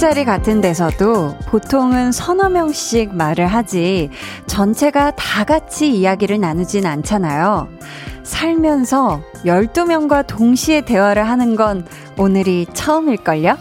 술자리 같은 데서도 보통은 서너 명씩 말을 하지 전체가 다 같이 이야기를 나누진 않잖아요. 살면서 12명과 동시에 대화를 하는 건 오늘이 처음일걸요?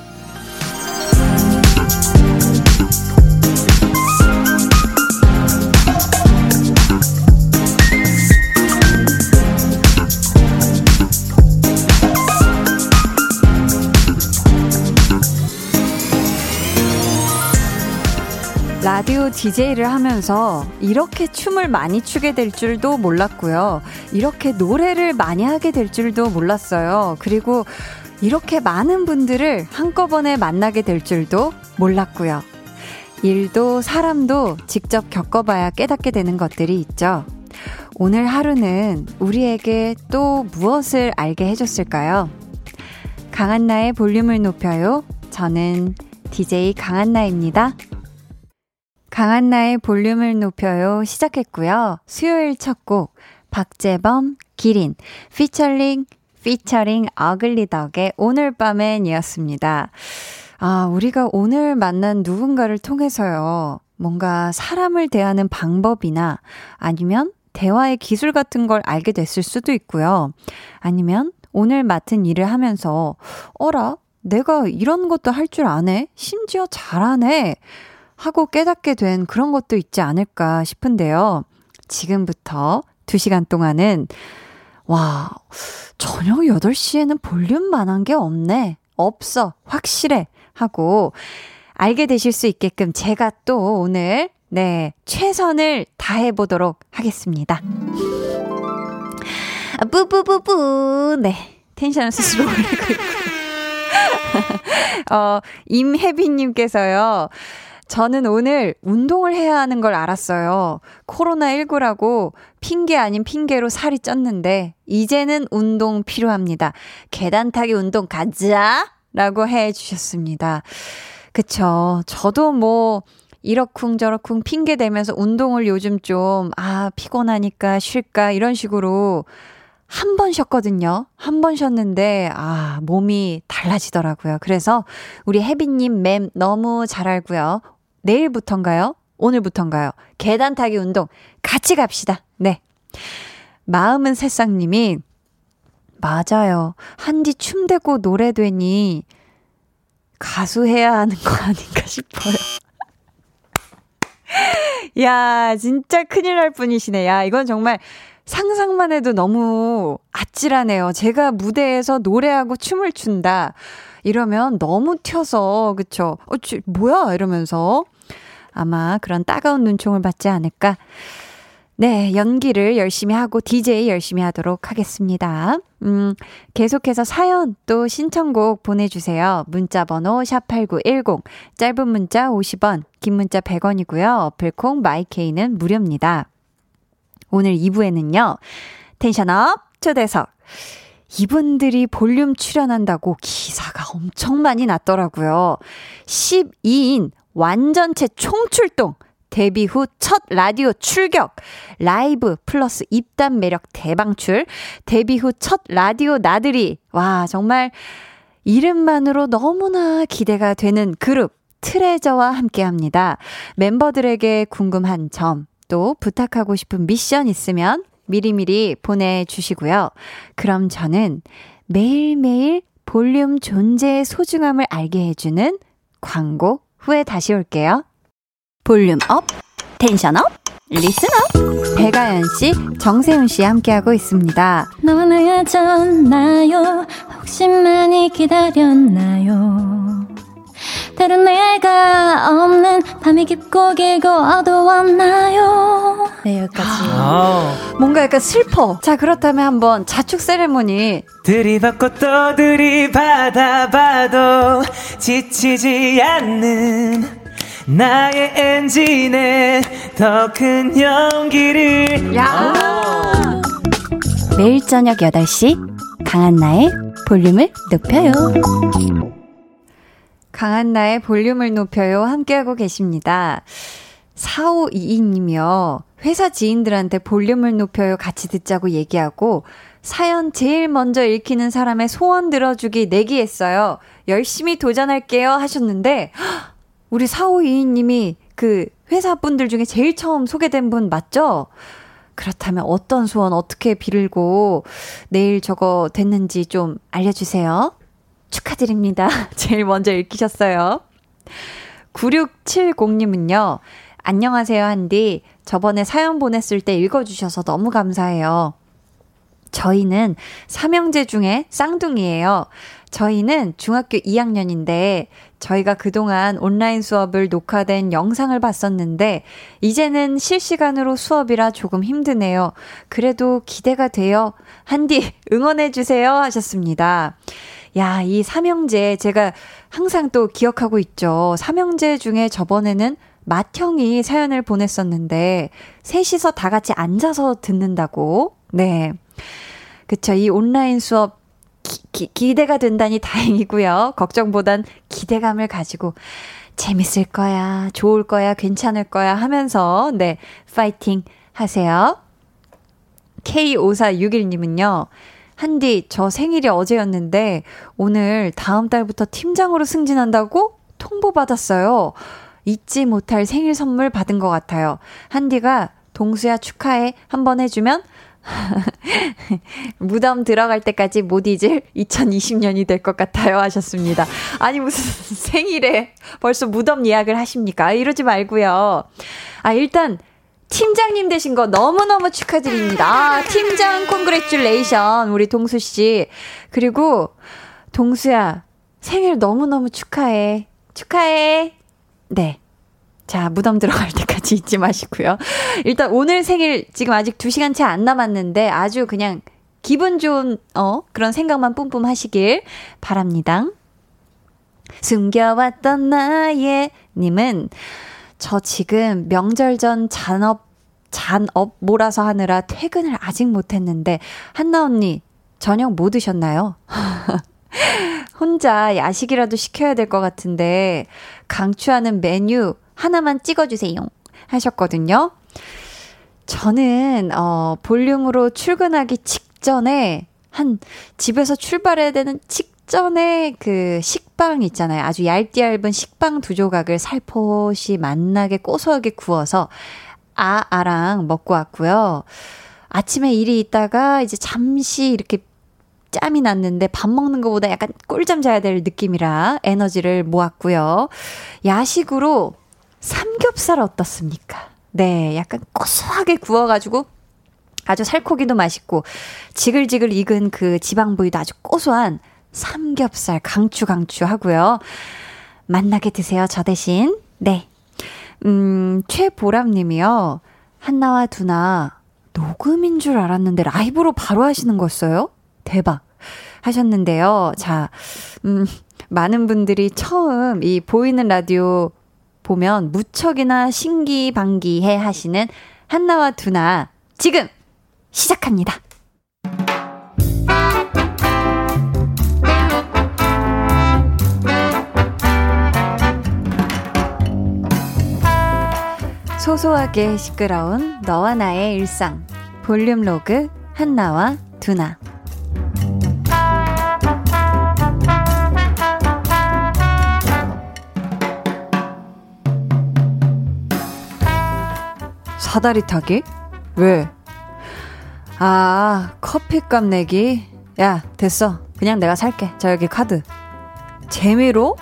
라디오 DJ를 하면서 이렇게 춤을 많이 추게 될 줄도 몰랐고요. 이렇게 노래를 많이 하게 될 줄도 몰랐어요. 그리고 이렇게 많은 분들을 한꺼번에 만나게 될 줄도 몰랐고요. 일도 사람도 직접 겪어봐야 깨닫게 되는 것들이 있죠. 오늘 하루는 우리에게 또 무엇을 알게 해줬을까요? 강한나의 볼륨을 높여요. 저는 DJ 강한나입니다. 강한나의 볼륨을 높여요 시작했고요. 수요일 첫 곡 박재범 기린 피처링 피처링 어글리덕의 오늘 밤엔이었습니다. 아, 우리가 오늘 만난 누군가를 통해서요. 뭔가 사람을 대하는 방법이나 아니면 대화의 기술 같은 걸 알게 됐을 수도 있고요. 아니면 오늘 맡은 일을 하면서 어라 내가 이런 것도 할 줄 아네? 심지어 잘하네. 하고 깨닫게 된 그런 것도 있지 않을까 싶은데요. 지금부터 2시간 동안은 와, 저녁 8시에는 볼륨만 한 게 없네. 없어. 확실해. 하고 알게 되실 수 있게끔 제가 또 오늘 네, 최선을 다해 보도록 하겠습니다. 아, 뿌뿌뿌뿌. 네. 텐션을 스스로 올리고 있고. 어, 임혜빈님께서요. 저는 오늘 운동을 해야 하는 걸 알았어요. 코로나19라고 핑계 아닌 핑계로 살이 쪘는데, 이제는 운동 필요합니다. 계단 타기 운동 가자! 라고 해 주셨습니다. 그쵸. 저도 뭐, 이러쿵저러쿵 핑계 대면서 운동을 요즘 좀, 아, 피곤하니까 쉴까, 이런 식으로 한 번 쉬었거든요. 한 번 쉬었는데, 아, 몸이 달라지더라고요. 그래서 우리 혜빈님 맴 너무 잘 알고요. 내일부턴가요? 오늘부턴가요? 계단 타기 운동 같이 갑시다. 네. 마음은 새싹님이 맞아요. 한디 춤대고 노래 되니 가수 해야 하는 거 아닌가 싶어요. 야, 진짜 큰일 날 뿐이시네. 야, 이건 정말 상상만 해도 너무 아찔하네요. 제가 무대에서 노래하고 춤을 춘다. 이러면 너무 튀어서, 그쵸? 어, 저, 뭐야? 이러면서 아마 그런 따가운 눈총을 받지 않을까. 네, 연기를 열심히 하고 DJ 열심히 하도록 하겠습니다. 음, 계속해서 사연 또 신청곡 보내주세요. 문자번호 샵8910, 짧은 문자 50원, 긴 문자 100원이고요. 어플콩 마이케이는 무료입니다. 오늘 2부에는요, tension up 초대석. 이분들이 볼륨 출연한다고 기사가 엄청 많이 났더라고요. 12인 완전체 총출동! 데뷔 후 첫 라디오 출격! 라이브 플러스 입담 매력 대방출! 데뷔 후 첫 라디오 나들이! 와, 정말 이름만으로 너무나 기대가 되는 그룹 트레저와 함께 합니다. 멤버들에게 궁금한 점, 또 부탁하고 싶은 미션 있으면 미리미리 보내주시고요. 그럼 저는 매일매일 볼륨 존재의 소중함을 알게 해주는 광고 후에 다시 올게요. volume up, tension up, listen up. 배가연 씨, 정세훈 씨 함께하고 있습니다. 늦어졌나요? 혹시 많이 기다렸나요? 때론 내가 없는 밤이 깊고 길고 어두웠나요? 네, 여기까지. 아, 뭔가 약간 슬퍼. 자, 그렇다면 한번 자축 세레모니. 들이받고 또 들이받아 봐도 지치지 않는 나의 엔진에 더 큰 연기를. 야! 매일 저녁 8시, 강한나의 볼륨을 높여요. 강한 나의 볼륨을 높여요. 함께하고 계십니다. 4522님이요. 회사 지인들한테 볼륨을 높여요. 같이 듣자고 얘기하고 사연 제일 먼저 읽히는 사람의 소원 들어주기 내기 했어요. 열심히 도전할게요 하셨는데, 우리 4522님이 그 회사 분들 중에 제일 처음 소개된 분 맞죠? 그렇다면 어떤 소원 어떻게 빌고 내일 저거 됐는지 좀 알려주세요. 축하드립니다. 제일 먼저 읽히셨어요. 9670님은요, 안녕하세요, 한디. 저번에 사연 보냈을 때 읽어주셔서 너무 감사해요. 저희는 삼형제 중에 쌍둥이에요. 저희는 중학교 2학년인데 저희가 그동안 온라인 수업을 녹화된 영상을 봤었는데 이제는 실시간으로 수업이라 조금 힘드네요. 그래도 기대가 돼요. 한디 응원해 주세요 하셨습니다. 야, 이 삼형제 제가 항상 또 기억하고 있죠. 삼형제 중에 저번에는 맏형이 사연을 보냈었는데 셋이서 다 같이 앉아서 듣는다고. 네. 그쵸. 이 온라인 수업 기, 기, 대가 된다니 다행이고요. 걱정보단 기대감을 가지고 재밌을 거야, 좋을 거야, 괜찮을 거야 하면서 네, 파이팅 하세요. K5461님은요. 한디, 저 생일이 어제였는데 오늘 다음 달부터 팀장으로 승진한다고 통보받았어요. 잊지 못할 생일 선물 받은 것 같아요. 한디가 동수야 축하해 한번 해주면 무덤 들어갈 때까지 못 잊을 2020년이 될 것 같아요 하셨습니다. 아니 무슨 생일에 벌써 무덤 예약을 하십니까? 이러지 말고요. 아 일단 팀장님 되신 거 너무너무 축하드립니다. 아, 팀장 콩그레츄레이션 우리 동수 씨. 그리고 동수야 생일 너무너무 축하해. 축하해. 네. 자, 무덤 들어갈 때까지 잊지 마시고요. 일단 오늘 생일 지금 아직 2시간 채 안 남았는데 아주 그냥 기분 좋은 어 그런 생각만 뿜뿜 하시길 바랍니다. 숨겨왔던 나의 님은 저 지금 명절 전 잔업 잔업 몰아서 하느라 퇴근을 아직 못 했는데 한나 언니 저녁 뭐 드셨나요? 혼자 야식이라도 시켜야 될 것 같은데 강추하는 메뉴 하나만 찍어주세요. 하셨거든요. 저는, 어, 볼륨으로 출근하기 직전에, 한, 집에서 출발해야 되는 직 전에 그 식빵 있잖아요. 아주 얇디 얇은 식빵 두 조각을 살포시 맛나게 고소하게 구워서 아, 아랑 먹고 왔고요. 아침에 일이 있다가 이제 잠시 이렇게 짬이 났는데 밥 먹는 것보다 약간 꿀잠 자야 될 느낌이라 에너지를 모았고요. 야식으로 삼겹살 어떻습니까? 네, 약간 고소하게 구워가지고 아주 살코기도 맛있고 지글지글 익은 그 지방 부위도 아주 고소한 삼겹살 강추 강추 하고요. 만나게 드세요, 저 대신. 네. 음, 최보람 님이요. 한나와 두나 녹음인 줄 알았는데 라이브로 바로 하시는 거였어요? 대박. 하셨는데요. 자, 음, 많은 분들이 처음 이 보이는 라디오 보면 무척이나 신기방기해 하시는 한나와 두나 지금 시작합니다. 소소하게 시끄러운 너와 나의 일상 볼륨 로그 한나와 두나 사다리 타기? 왜? 아, 커피값 내기? 야, 됐어. 그냥 내가 살게. 자, 여기 카드. 재미로?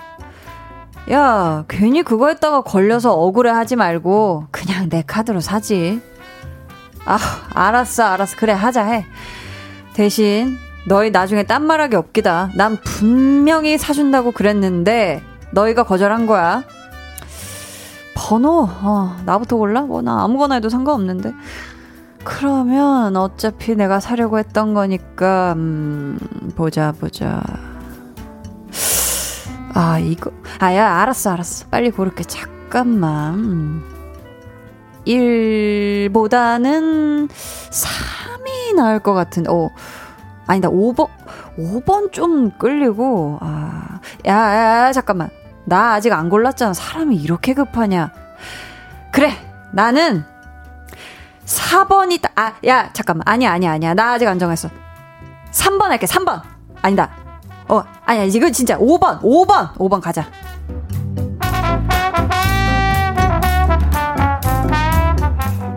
야, 괜히 그거 했다가 걸려서 억울해 하지 말고, 그냥 내 카드로 사지. 아, 알았어, 알았어. 그래, 하자 해. 대신, 너희 나중에 딴 말하기 없기다. 난 분명히 사준다고 그랬는데, 너희가 거절한 거야. 번호, 어, 나부터 골라? 뭐, 나 아무거나 해도 상관없는데. 그러면 어차피 내가 사려고 했던 거니까, 음, 보자, 보자. 아, 이거, 아, 야, 알았어, 알았어. 빨리 고를게. 잠깐만. 1보다는 3이 나을 것 같은데, 어, 아니다, 5번, 5번 좀 끌리고, 아, 야, 야, 야, 잠깐만. 나 아직 안 골랐잖아. 사람이 이렇게 급하냐. 그래, 나는 4번이 다. 아, 야, 잠깐만. 아니야, 아니야, 아니야. 나 아직 안 정했어. 3번 할게, 3번. 아니다. 어, 아니야, 이거 진짜 5번, 5번, 5번 가자.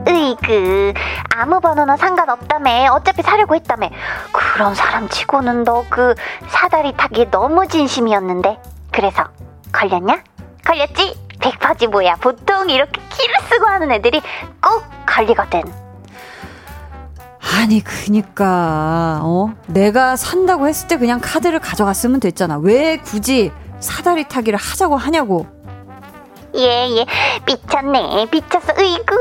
으이그 아무 번호나 상관없다며 어차피 사려고 했다며 그런 사람 치고는 너 그 사다리 타기 너무 진심이었는데 그래서 걸렸냐? 걸렸지? 백퍼지 뭐야 보통 이렇게 키를 쓰고 하는 애들이 꼭 걸리거든 아니 그니까 어? 내가 산다고 했을 때 그냥 카드를 가져갔으면 됐잖아. 왜 굳이 사다리 타기를 하자고 하냐고. 예예. 예. 미쳤네. 미쳤어. 으이구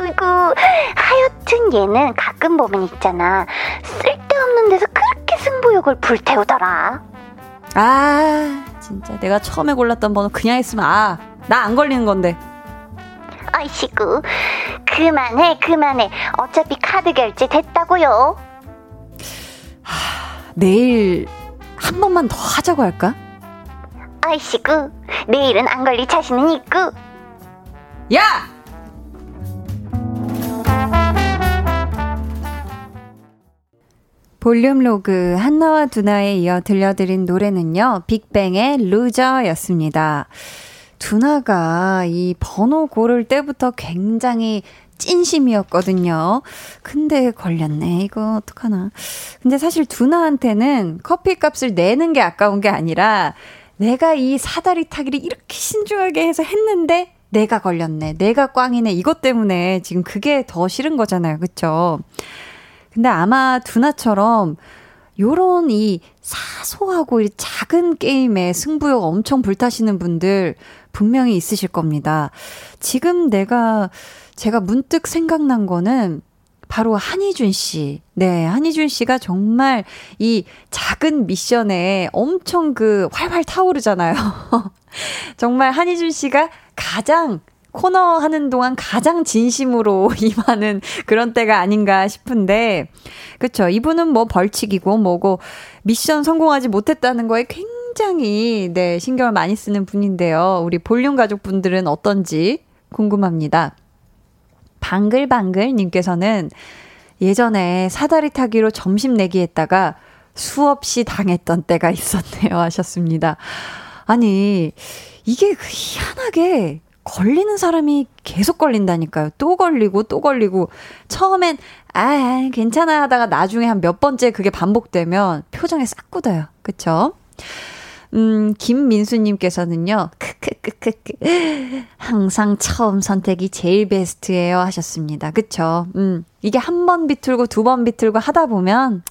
으이구. 하여튼 얘는 가끔 보면 있잖아. 쓸데없는 데서 그렇게 승부욕을 불태우더라. 아 진짜. 내가 처음에 골랐던 번호 그냥 했으면 아 나 안 걸리는 건데 아이씨구 그만해 그만해 어차피 카드 결제 됐다고요 하, 내일 한 번만 더 하자고 할까? 아이씨구 내일은 안 걸릴 자신은 있고 야! 볼륨 로그 한나와 두나에 이어 들려드린 노래는요, 빅뱅의 루저였습니다. 두나가 이 번호 고를 때부터 굉장히 찐심이었거든요. 근데 걸렸네. 이거 어떡하나. 근데 사실 두나한테는 커피 값을 내는 게 아까운 게 아니라 내가 이 사다리 타기를 이렇게 신중하게 해서 했는데 내가 걸렸네. 내가 꽝이네. 이것 때문에 지금 그게 더 싫은 거잖아요. 그쵸? 근데 아마 두나처럼 요런 이 사소하고 이 작은 게임에 승부욕 엄청 불타시는 분들 분명히 있으실 겁니다. 지금 내가, 제가 문득 생각난 거는 바로 한희준 씨. 네, 한희준 씨가 정말 이 작은 미션에 엄청 그 활활 타오르잖아요. 정말 한희준 씨가 가장 코너 하는 동안 가장 진심으로 임하는 그런 때가 아닌가 싶은데, 그쵸. 이분은 뭐 벌칙이고 뭐고, 미션 성공하지 못했다는 거에 굉장히, 네, 신경을 많이 쓰는 분인데요. 우리 볼륨 가족분들은 어떤지 궁금합니다. 방글방글 님께서는 예전에 사다리 타기로 점심 내기 했다가 수없이 당했던 때가 있었네요. 하셨습니다. 아니, 이게 그 희한하게 걸리는 사람이 계속 걸린다니까요. 또 걸리고 또 걸리고 처음엔 아 괜찮아 하다가 나중에 한 몇 번째 그게 반복되면 표정에 싹 굳어요. 그쵸? 음, 김민수님께서는요, 크크크크크. 항상 처음 선택이 제일 베스트예요 하셨습니다. 그쵸? 음, 이게 한 번 비틀고 두 번 비틀고 하다 보면,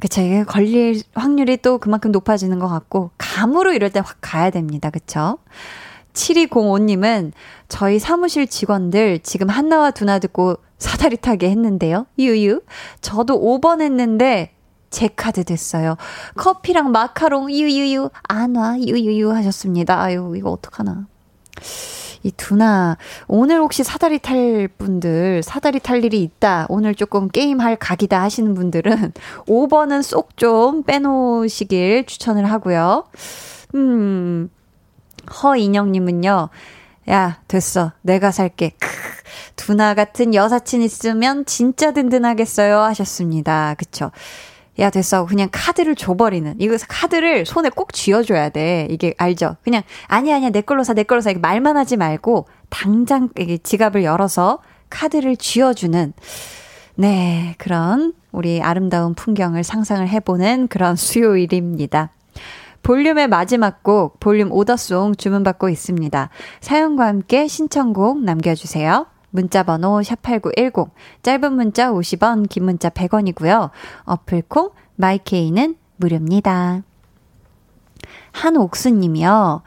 그쵸. 이게 걸릴 확률이 또 그만큼 높아지는 것 같고, 감으로 이럴 때 확 가야 됩니다. 그쵸? 7205님은 저희 사무실 직원들 지금 한나와 두나 듣고 사다리 타게 했는데요. 유유. 저도 5번 했는데 제 카드 됐어요. 커피랑 마카롱 유유유 안 와 유유유 하셨습니다. 아유 이거 어떡하나. 이 두나 오늘 혹시 사다리 탈 분들 사다리 탈 일이 있다 오늘 조금 게임 할 각이다 하시는 분들은 5번은 쏙 좀 빼놓으시길 추천을 하고요. 음 허인영님은요. 야, 됐어. 내가 살게. 크, 두나 같은 여사친 있으면 진짜 든든하겠어요. 하셨습니다. 그쵸. 야, 됐어. 그냥 카드를 줘버리는. 이거 카드를 손에 꼭 쥐어줘야 돼. 이게 알죠? 그냥, 아니야, 아니야, 내 걸로 사, 내 걸로 사. 말만 하지 말고, 당장 지갑을 열어서 카드를 쥐어주는, 네, 그런 우리 아름다운 풍경을 상상을 해보는 그런 수요일입니다. 볼륨의 마지막 곡, 볼륨 오더송 주문받고 있습니다. 사연과 함께 신청곡 남겨주세요. 문자번호 샵8910, 짧은 문자 50원, 긴 문자 100원이고요. 어플콩, 마이케이는 무료입니다. 한옥수님이요.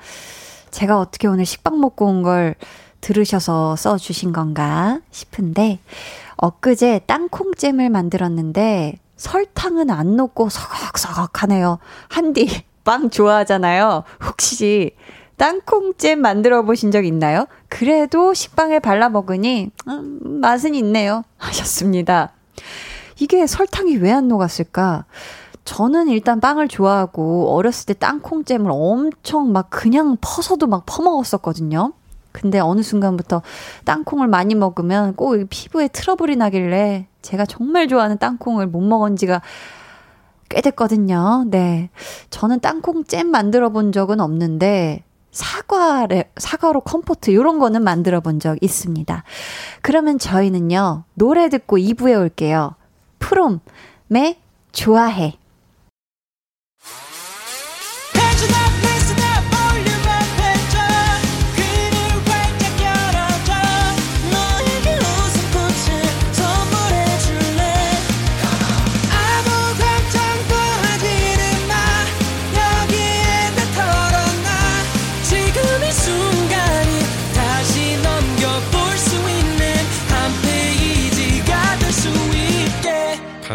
제가 어떻게 오늘 식빵 먹고 온 걸 들으셔서 써주신 건가 싶은데, 엊그제 땅콩잼을 만들었는데, 설탕은 안 녹고 서걱서걱 하네요. 한디, 빵 좋아하잖아요. 혹시 땅콩잼 만들어 보신 적 있나요? 그래도 식빵에 발라 먹으니 음, 맛은 있네요. 하셨습니다. 이게 설탕이 왜 안 녹았을까? 저는 일단 빵을 좋아하고 어렸을 때 땅콩잼을 엄청 막 그냥 퍼서도 막 퍼먹었었거든요. 근데 어느 순간부터 땅콩을 많이 먹으면 꼭 피부에 트러블이 나길래 제가 정말 좋아하는 땅콩을 못 먹은 지가 꽤 됐거든요. 네. 저는 땅콩 잼 만들어 본 적은 없는데, 사과를, 사과로 컴포트, 요런 거는 만들어 본 적 있습니다. 그러면 저희는요, 노래 듣고 2부에 올게요. 프롬의 좋아해.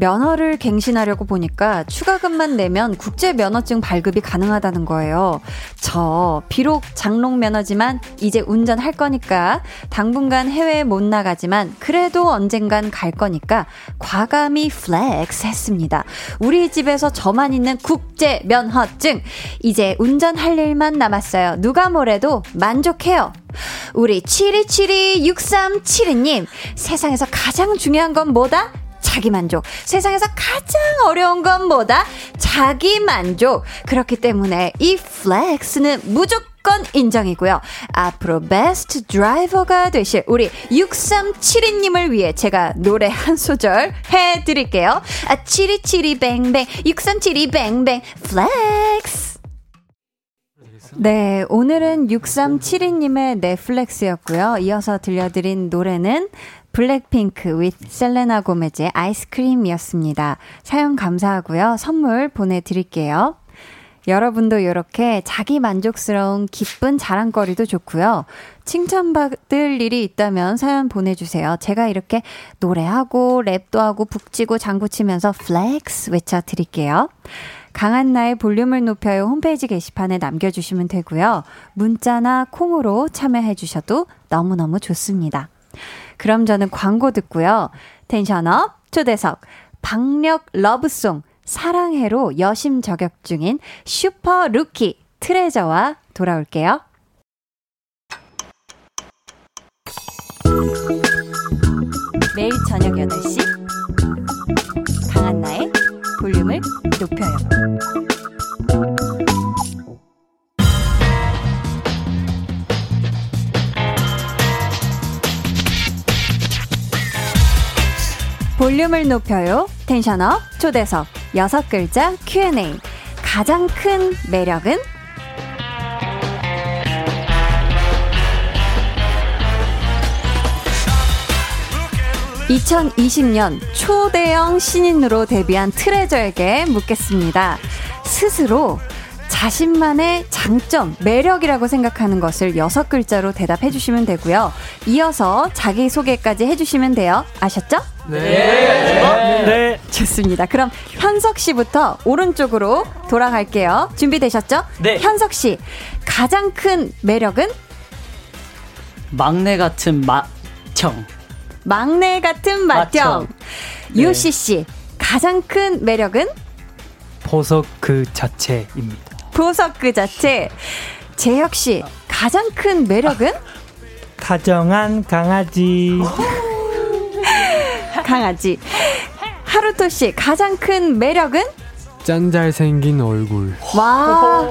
면허를 갱신하려고 보니까 추가금만 내면 국제 면허증 발급이 가능하다는 거예요. 저 비록 장롱 면허지만 이제 운전할 거니까 당분간 해외에 못 나가지만 그래도 언젠간 갈 거니까 과감히 flex 했습니다. 우리 집에서 저만 있는 국제 면허증 이제 운전할 일만 남았어요. 누가 뭐래도 만족해요. 우리 7272-6372님, 세상에서 가장 중요한 건 뭐다? 자기 만족. 세상에서 가장 어려운 건 뭐다? 자기 만족. 그렇기 때문에 이 flex는 무조건 인정이고요. 앞으로 best driver가 되실 우리 6372님을 위해 제가 노래 한 소절 해드릴게요. 아, 7272 뱅뱅, 6372 뱅뱅, flex. 네, 오늘은 6372님의 내 flex였고요. 이어서 들려드린 노래는 블랙핑크 with 셀레나 고메즈의 아이스크림이었습니다. 사연 감사하고요. 선물 보내드릴게요. 여러분도 이렇게 자기 만족스러운 기쁜 자랑거리도 좋고요. 칭찬받을 일이 있다면 사연 보내주세요. 제가 이렇게 노래하고 랩도 하고 북치고 장구치면서 flex 외쳐드릴게요. 강한나의 볼륨을 높여요 홈페이지 게시판에 남겨주시면 되고요. 문자나 콩으로 참여해 주셔도 너무너무 좋습니다. 그럼 저는 광고 듣고요. tension up 초대석 박력 love song 사랑해로 여심 저격 중인 슈퍼 루키 트레저와 돌아올게요. 매일 저녁 8시 강한나의 볼륨을 높여요. 볼륨을 높여요. 텐션업 초대석 여섯 글자 Q&A 가장 큰 매력은? 2020년 초대형 신인으로 데뷔한 트레저에게 묻겠습니다. 스스로 자신만의 장점, 매력이라고 생각하는 것을 여섯 글자로 대답해 주시면 되고요. 이어서 자기소개까지 해 주시면 돼요. 아셨죠? 네. 네. 네. 좋습니다. 그럼 현석 씨부터 오른쪽으로 돌아갈게요. 준비되셨죠? 네. 현석 씨, 가장 큰 매력은? 막내 같은 맏형. 막내 같은 맏형. 네. 유씨 씨, 가장 큰 매력은? 보석 그 자체입니다. 보석 그 자체. 재혁 씨, 가장 큰 매력은? 다정한 강아지. 강아지. 하루토 씨, 가장 큰 매력은? 짠 잘생긴 얼굴. 와.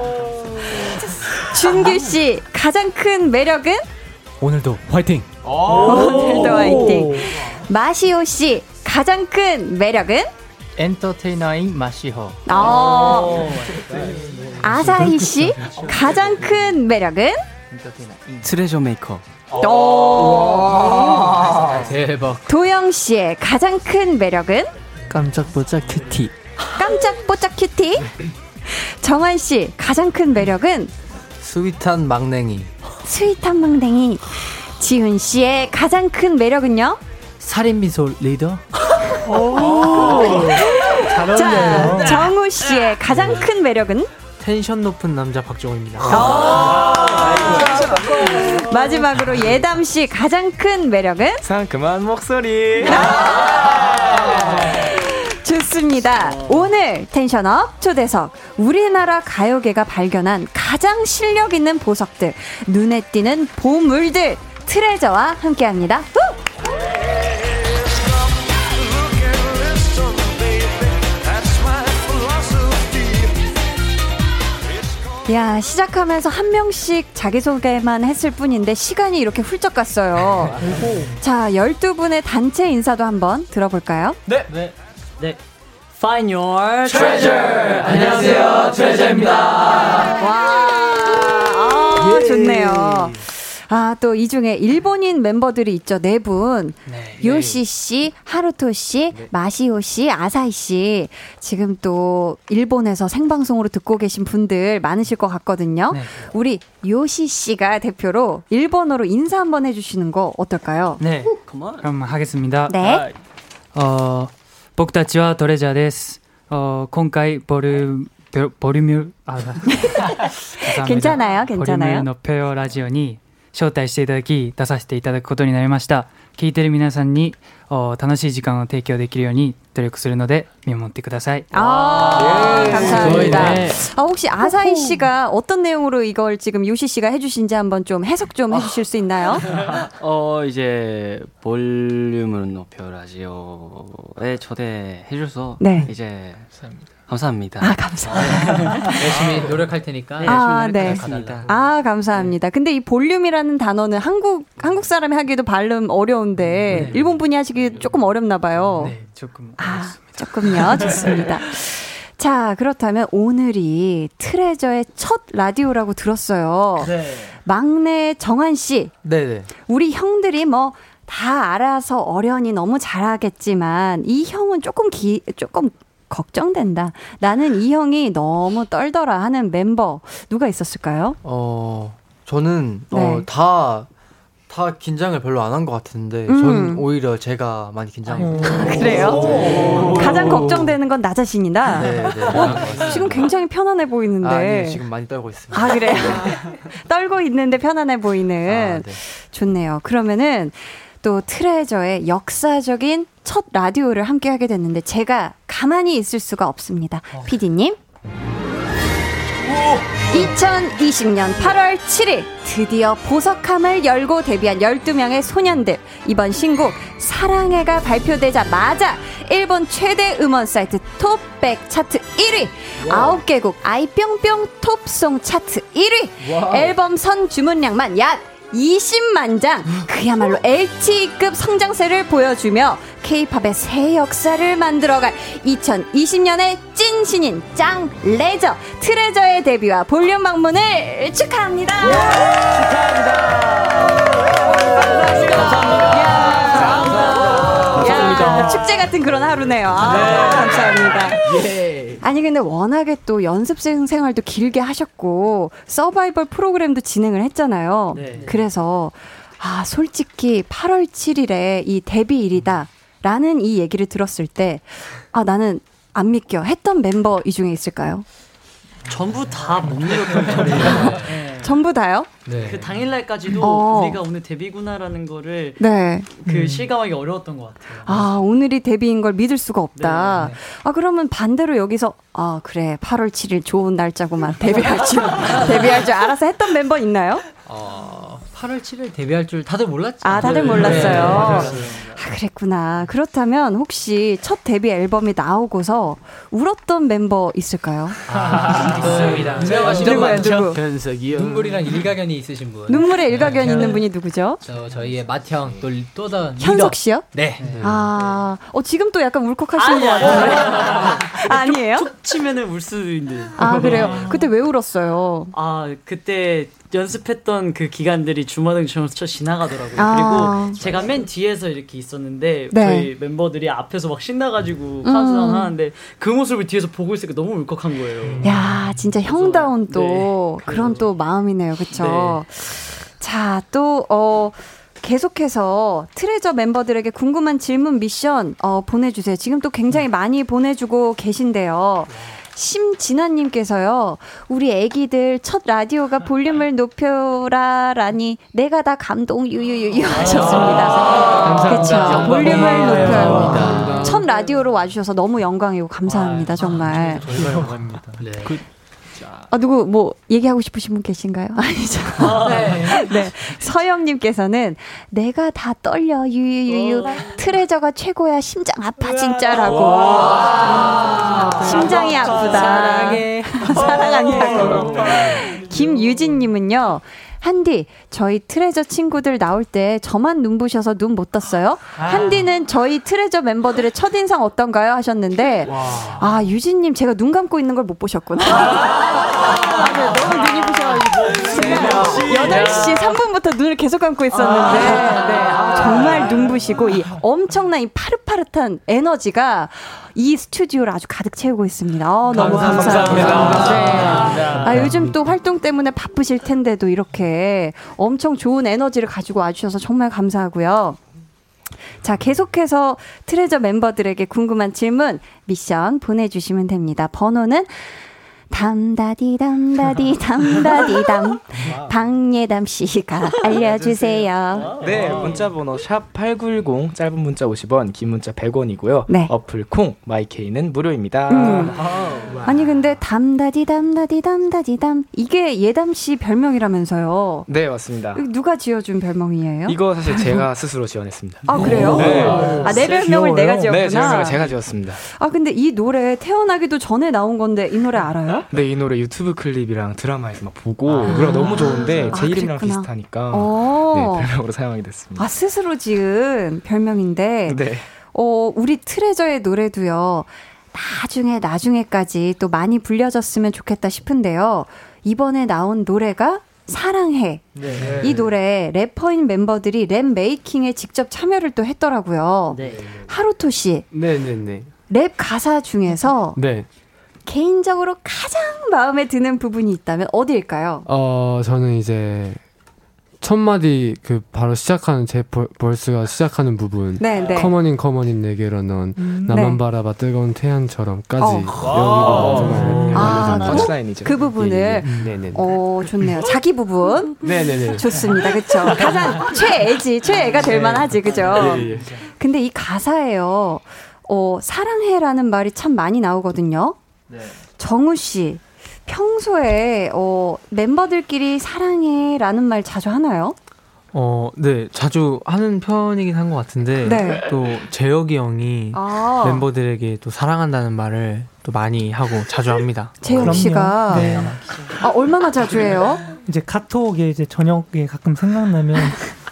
준규 씨, 가장 큰 매력은? 오늘도 화이팅! 오늘도 화이팅. 마시호 씨, 가장 큰 매력은? 엔터테이너인 마시호. 아. 아사히 씨 가장 큰 매력은 트레저 메이커. 오. 대박. 도영 씨의 가장 큰 매력은 깜찍뽀짝 cutie. 깜찍뽀짝 cutie. 정환 씨 가장 큰 매력은 sweet한 막냉이. sweet한 막냉이. 지훈 씨의 가장 큰 매력은요? 살인 미소 리더. 자, 정우 씨의 가장 큰 매력은? 텐션 높은 남자 박정우입니다. 마지막으로 예담 씨 가장 큰 매력은? 상큼한 목소리. 좋습니다. 오늘 텐션업 초대석 우리나라 가요계가 발견한 가장 실력 있는 보석들 눈에 띄는 보물들 트레저와 함께합니다. 후! 야, 시작하면서 한 명씩 자기소개만 했을 뿐인데 시간이 이렇게 훌쩍 갔어요. 자, 12분의 단체 인사도 한번 들어볼까요? 네. 네. 네. Find your treasure. 안녕하세요. 트레저입니다. 와, 아, 좋네요. 아, 또 이 중에 일본인 멤버들이 있죠. 네 분. 네. 요시 씨, 하루토 씨, 네. 마시오 씨, 아사이 씨. 지금 또 일본에서 생방송으로 듣고 계신 분들 많으실 것 같거든요. 네. 우리 요시 씨가 대표로 일본어로 인사 한번 해주시는 거 어떨까요? 네. 그럼 하겠습니다. 네. 어, 僕たちはトレジャーです. 어, 今回ボル 보륨을 아, 괜찮아요, 괜찮아요. 볼륨을 높여요 라디오니 招待していただき出させていただくことになりました。聞いてる皆さんに어楽しい時間を提供できるように努力するので見守ってください. 아, 감사합니다. 네. 아, 혹시 아사히 씨가 어떤 내용으로 이걸 지금 요시 씨가 해주신지 한번 좀 해석 좀 해주실 수 있나요? 어 이제 볼륨을 높여 라디오에 초대해 주셔서 네. 이제 감사합니다. 아, 감사합니다. 열심히 노력할 테니까. 아, 네. 가달라. 아, 감사합니다. 근데 이 볼륨이라는 단어는 한국, 한국 사람이 하기도 발음 어려운데, 일본 분이 하시기 조금 어렵나 봐요. 네, 조금. 아, 조금요. 좋습니다. 자, 그렇다면 오늘이 트레저의 첫 라디오라고 들었어요. 네. 막내 정한 씨, 네, 네. 우리 형들이 뭐다 알아서 어련히 너무 잘하겠지만 이 형은 조금 기 조금 걱정된다. 나는 이 형이 너무 떨더라 하는 멤버 누가 있었을까요? 어, 저는 네. 어, 다, 다 긴장을 별로 안 한 것 같은데, 음. 저는 오히려 제가 많이 긴장했어요. 그래요? 가장 걱정되는 건 나 자신이다. 네, 네. 어, 지금 굉장히 편안해 보이는데. 아, 아니, 지금 많이 떨고 있습니다. 아, 그래요? 떨고 있는데 편안해 보이는. 아, 네. 좋네요. 그러면은 또 트레저의 역사적인 첫 라디오를 함께 하게 됐는데 제가 가만히 있을 수가 없습니다. 피디님. 2020년 8월 7일 드디어 보석함을 열고 데뷔한 12명의 소년들 이번 신곡 사랑해가 발표되자마자 일본 최대 음원 사이트 top 백 차트 1위 9개국 아이뿅뿅 top song 차트 1위 앨범 선 주문량만 약 20만 장 그야말로 LTE급 성장세를 보여주며 K-팝의 새 역사를 만들어갈 2020년의 찐 신인 짱 레저 트레저의 데뷔와 볼륨 방문을 축하합니다. 감사합니다. 축제 같은 그런 하루네요. 아, 감사합니다. 예. 아니 근데 워낙에 또 연습생 생활도 길게 하셨고 서바이벌 프로그램도 진행을 했잖아요. 네. 그래서 아 솔직히 8월 7일에 이 데뷔일이다 라는 이 얘기를 들었을 때 아 나는 안 믿겨 했던 멤버 이 중에 있을까요? 전부 다못 믿었던 거예요. 전부 다요? 네. 그 당일날까지도 어. 우리가 오늘 데뷔구나라는 거를 네. 그 실감하기 어려웠던 것 같아요. 아 오늘이 데뷔인 걸 믿을 수가 없다. 네, 아 그러면 반대로 여기서 아 그래 8월 7일 좋은 날짜구만 데뷔할 줄 데뷔할 줄 알아서 했던 멤버 있나요? 어, 8월 7일 데뷔할 줄 다들 몰랐죠. 아 다들 네. 몰랐어요. 네. 아, 그랬구나. 그렇다면 혹시 첫 데뷔 앨범이 나오고서 울었던 멤버 있을까요? 아, 있습니다. 많죠? 누구? 변석이요. 눈물이랑 일가견이 있으신 분. 눈물에 일가견 네, 있는 저- 분이 누구죠? 저 저희의 맏형 또 또다 현석 씨요? 네. 아, 어, 지금 또 약간 울컥하시는 것 같은데. 아니에요? 툭 치면은 울 수도 있는데. 아, 그래요? 그때 왜 울었어요? 아 그때 연습했던 그 기간들이 주마등처럼 지나가더라고요. 아. 그리고 제가 맨 뒤에서 이렇게 있었는데 네. 저희 멤버들이 앞에서 막 신나가지고 카운트다운 음. 하는데 그 모습을 뒤에서 보고 있으니까 너무 울컥한 거예요. 야, 진짜 형다운 또 네. 그런 또 마음이네요. 그쵸? 자, 또, 어, 계속해서 트레저 멤버들에게 궁금한 질문 미션 어, 보내주세요. 지금 또 굉장히 많이 보내주고 계신데요. 심진아님께서요, 우리 애기들 첫 라디오가 볼륨을 높여라라니 내가 다 감동 유유유유 하셨습니다. 그렇죠. 볼륨을 높여요. 첫 라디오로 와주셔서 너무 영광이고 감사합니다, 정말. 정말 영광입니다. 네. 그, 아, 누구 뭐 얘기하고 싶으신 분 계신가요? 아니죠. 네. 네. 서영님께서는 내가 다 떨려 유유유유 트레저가 최고야 심장 아파 진짜라고. 심장이 아프다. 사랑해. 사랑한다고. 김유진님은요. 한디, 저희 트레저 친구들 나올 때 저만 눈부셔서 눈 못 떴어요. 한디는 저희 트레저 멤버들의 첫인상 어떤가요? 하셨는데, 아, 유진님, 제가 눈 감고 있는 걸 못 보셨구나. 아, 네, 너무 눈이 부셔가지고. 8시 3분부터 눈을 계속 감고 있었는데, 네, 아, 정말 눈부시고, 이 엄청난 이 파릇파릇한 에너지가 이 스튜디오를 아주 가득 채우고 있습니다. 아, 너무 감사합니다. 네. 아, 요즘 또 활동 때문에 바쁘실 텐데도 이렇게 엄청 좋은 에너지를 가지고 와주셔서 정말 감사하고요. 자, 계속해서 트레저 멤버들에게 궁금한 질문, 미션 보내주시면 됩니다. 번호는 담다디 담다디 담다디 담 방예담 씨가 알려주세요. 네, 문자 번호 샵 8910 짧은 문자 50원, 긴 문자 100원이고요. 네. 어플 콩 마이케이는 무료입니다. 음. 아니 근데 담다디 담다디 담다디 담 이게 예담 씨 별명이라면서요. 네, 맞습니다. 누가 지어준 별명이에요? 이거 사실 제가 스스로 지원했습니다. 아 그래요? 네. 아내 별명을 내가 지었구나. 네, 제 별명을 제가 지었습니다. 아 근데 이 노래 태어나기도 전에 나온 건데 이 노래 알아요? 네, 이 노래 유튜브 클립이랑 드라마에서 막 보고 노래가 너무 좋은데 제 아, 이름이랑 그랬구나. 비슷하니까 어. 네, 별명으로 사용하게 됐습니다. 아 스스로 지은 별명인데 네. 어 우리 트레저의 노래도요. 나중에 나중에까지 또 많이 불려졌으면 좋겠다 싶은데요. 이번에 나온 노래가 사랑해. 네. 이 노래 래퍼인 멤버들이 랩 making에 직접 참여를 또 했더라고요. 네. 하루토 씨, 네네네. 랩 가사 중에서 네. 개인적으로 가장 마음에 드는 부분이 있다면 어디일까요? 어 저는 이제 첫 마디 그 바로 시작하는 제 ver, verse가 시작하는 부분. 네, 네. 커머닝 커머닝 내게로 넌 나만 네. 바라봐 뜨거운 태양처럼까지 어. 아, 알려져 punchline이죠. 그 부분을 네네. 어 좋네요. 자기 부분 네네네. 좋습니다. 그쵸? 가장 최애지, 최애가 될 만하지, 그죠? 예, 예. 근데 이 가사에요, 어, 사랑해라는 말이 참 많이 나오거든요. 정우 씨, 평소에, 어, 멤버들끼리 사랑해라는 말 자주 하나요? 어, 네, 자주 하는 편이긴 한 것 같은데 네. 또 재혁이 형이 아. 멤버들에게 또 사랑한다는 말을 또 많이 하고 자주 합니다. 재혁 씨가. 네. 아, 얼마나 자주 해요? 이제 카톡에 이제 저녁에 가끔 생각나면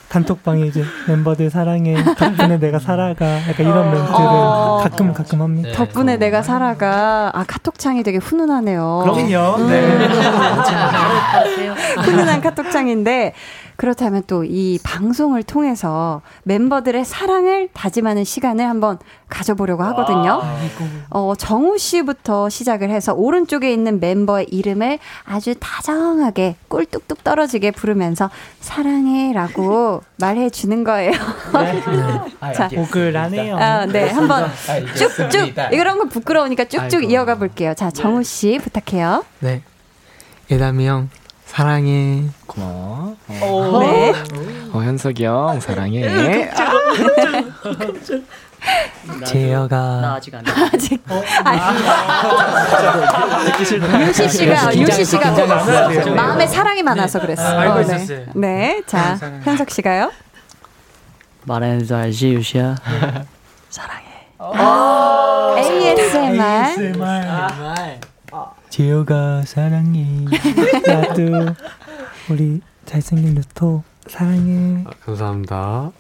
단톡방에 이제 멤버들 사랑해 덕분에 내가 살아가 약간 이런 멘트를 어. 가끔 가끔 합니다. 덕분에 내가 살아가. 아, 카톡창이 되게 훈훈하네요. 그럼요. 음. 네. 훈훈한 카톡창인데, 그렇다면 또 이 방송을 통해서 멤버들의 사랑을 다짐하는 시간을 한번 가져보려고 하거든요. 어, 정우 씨부터 시작을 해서 오른쪽에 있는 멤버의 이름을 아주 다정하게 꿀뚝뚝 떨어지게 부르면서 사랑해라고 말해 주는 거예요. 자, 오글하네요. 아, 네, 한번 쭉쭉 이런 거 부끄러우니까 쭉쭉 아이고. 이어가 볼게요. 자, 정우 씨 부탁해요. 네. 예담이 형 사랑해. 고마워. 네. 어, 현석이 형 사랑해. 재혁아. 아직 안 아직 듣기 싫다. 유시 씨가 유시 씨가 긴장했어요. 마음에 사랑이 많아서 그랬어. 아, 알고 네. 있었어요. 네, 자 현석 씨가요. 말해도 알지 유시야 ASMR. 재호가 사랑해. 나도 우리 잘생긴 루토 사랑해. 아, 감사합니다.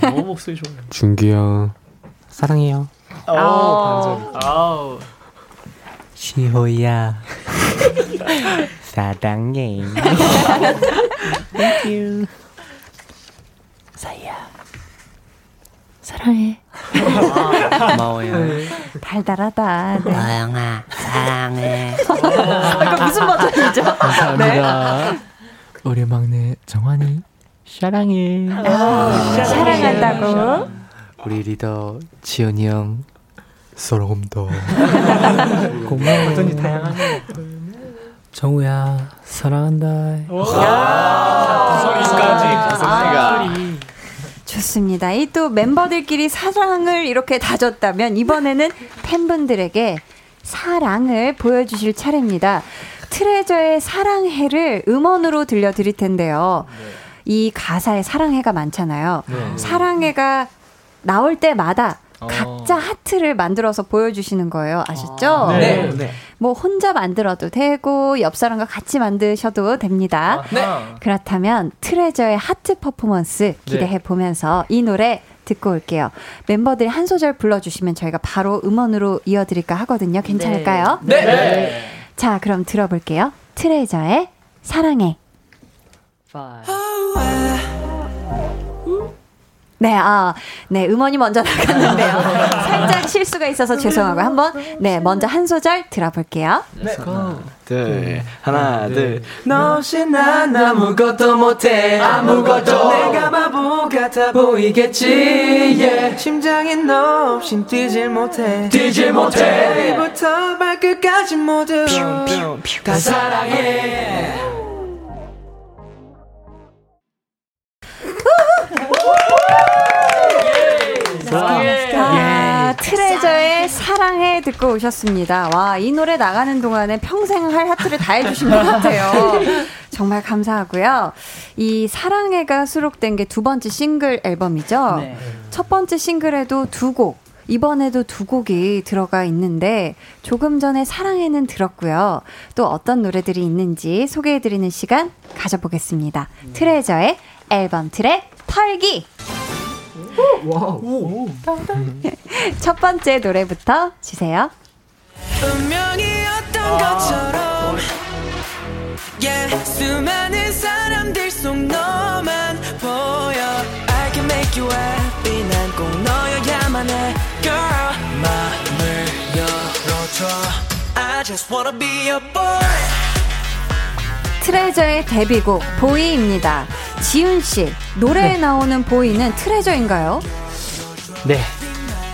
너무 목소리 좋아요 준기 형 사랑해요. 아우 시호야. 사랑해. 사랑해. 고마워요 달달하다. 네. 나영아 사랑해 이거 무슨 버전이죠? 감사합니다. 우리 막내 정환이 사랑해. 아, 사랑한다고. 우리 리더 지연이 형 사랑합니다. 고마워. 어쩐지 다양하네. 정우야 사랑한다. 아, 좋습니다. 이 또 멤버들끼리 사랑을 이렇게 다졌다면 이번에는 팬분들에게 사랑을 보여주실 차례입니다. 트레저의 사랑해를 음원으로 들려드릴 텐데요. 이 가사에 사랑해가 많잖아요. 네. 사랑해가 나올 때마다 어. 각자 하트를 만들어서 보여주시는 거예요. 아셨죠? 네. 네. 뭐 혼자 만들어도 되고 옆 사람과 같이 만드셔도 됩니다. 네. 그렇다면 트레저의 하트 퍼포먼스 기대해 보면서 이 노래 듣고 올게요. 멤버들이 한 소절 불러주시면 저희가 바로 음원으로 이어드릴까 하거든요. 괜찮을까요? 네. 네. 자, 그럼 들어볼게요. 트레저의 사랑해. 네, 아, 네, 음원이 먼저 나갔는데요. 살짝 실수가 있어서 죄송하고 한번, 네, 먼저 한 소절 들어볼게요. 둘, 하나, 둘. 너 없이 난 아무것도 못해. 아무것도. 내가 바보 같아 보이겠지. yeah. 심장이 너 없인 뛰질 못해. 뛰질 못해. 머리부터 발끝까지 모두 다 사랑해 트레저의 사랑해 듣고 오셨습니다. 와, 이 노래 나가는 동안에 평생 할 하트를 다 해주신 것 같아요. 정말 감사하고요. 이 사랑해가 수록된 게 두 번째 싱글 앨범이죠. 네. 첫 번째 싱글에도 두 곡, 이번에도 두 곡이 들어가 있는데 조금 전에 사랑해는 들었고요. 또 어떤 노래들이 있는지 소개해드리는 시간 가져보겠습니다. 트레저의 앨범 트랙 털기. 첫 번째 노래부터 주세요. 운명이었던 것처럼 yeah, 수많은 사람들 속 너만 보여. I can make you happy. 난꼭 너여야만 해 Girl. 마음을 열어줘. I just wanna be your boy. 트레저의 데뷔곡 BOY입니다. 지훈 씨 노래에 나오는 boy는 트레저인가요? 네.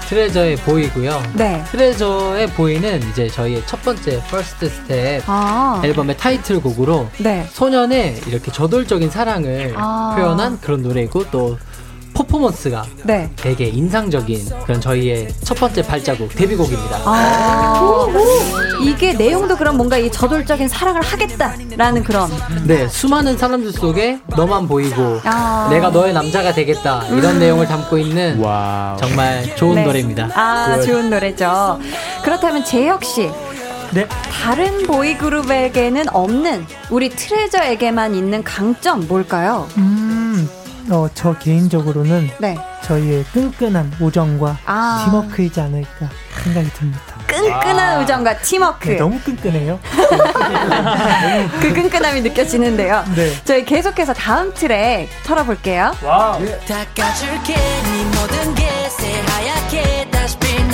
트레저의 boy고요. 네. 트레저의 BOY는 이제 저희의 첫 번째 First Step 아. 앨범의 타이틀곡으로 네. 소년의 이렇게 저돌적인 사랑을 아. 표현한 그런 노래이고 또 퍼포먼스가 네. 되게 인상적인 그런 저희의 첫 번째 발자국 데뷔곡입니다. 아, 이게 내용도 그럼 뭔가 이 저돌적인 사랑을 하겠다라는 그런 네, 수많은 사람들 속에 너만 보이고 아. 내가 너의 남자가 되겠다 이런 음. 내용을 담고 있는 정말 좋은 네. 노래입니다. 아, good. 좋은 노래죠. 그렇다면 재혁 씨. 네. 다른 보이 그룹에게는 없는 우리 트레저에게만 있는 강점 뭘까요? 음, 어, 저 개인적으로는 네. 저희의 끈끈한 우정과 아. 팀워크이지 않을까 생각이 듭니다. 끈끈한 우정과 팀워크. 네, 너무 끈끈해요. 그 끈끈함이 느껴지는데요. 네. 저희 계속해서 다음 트랙 털어볼게요. 네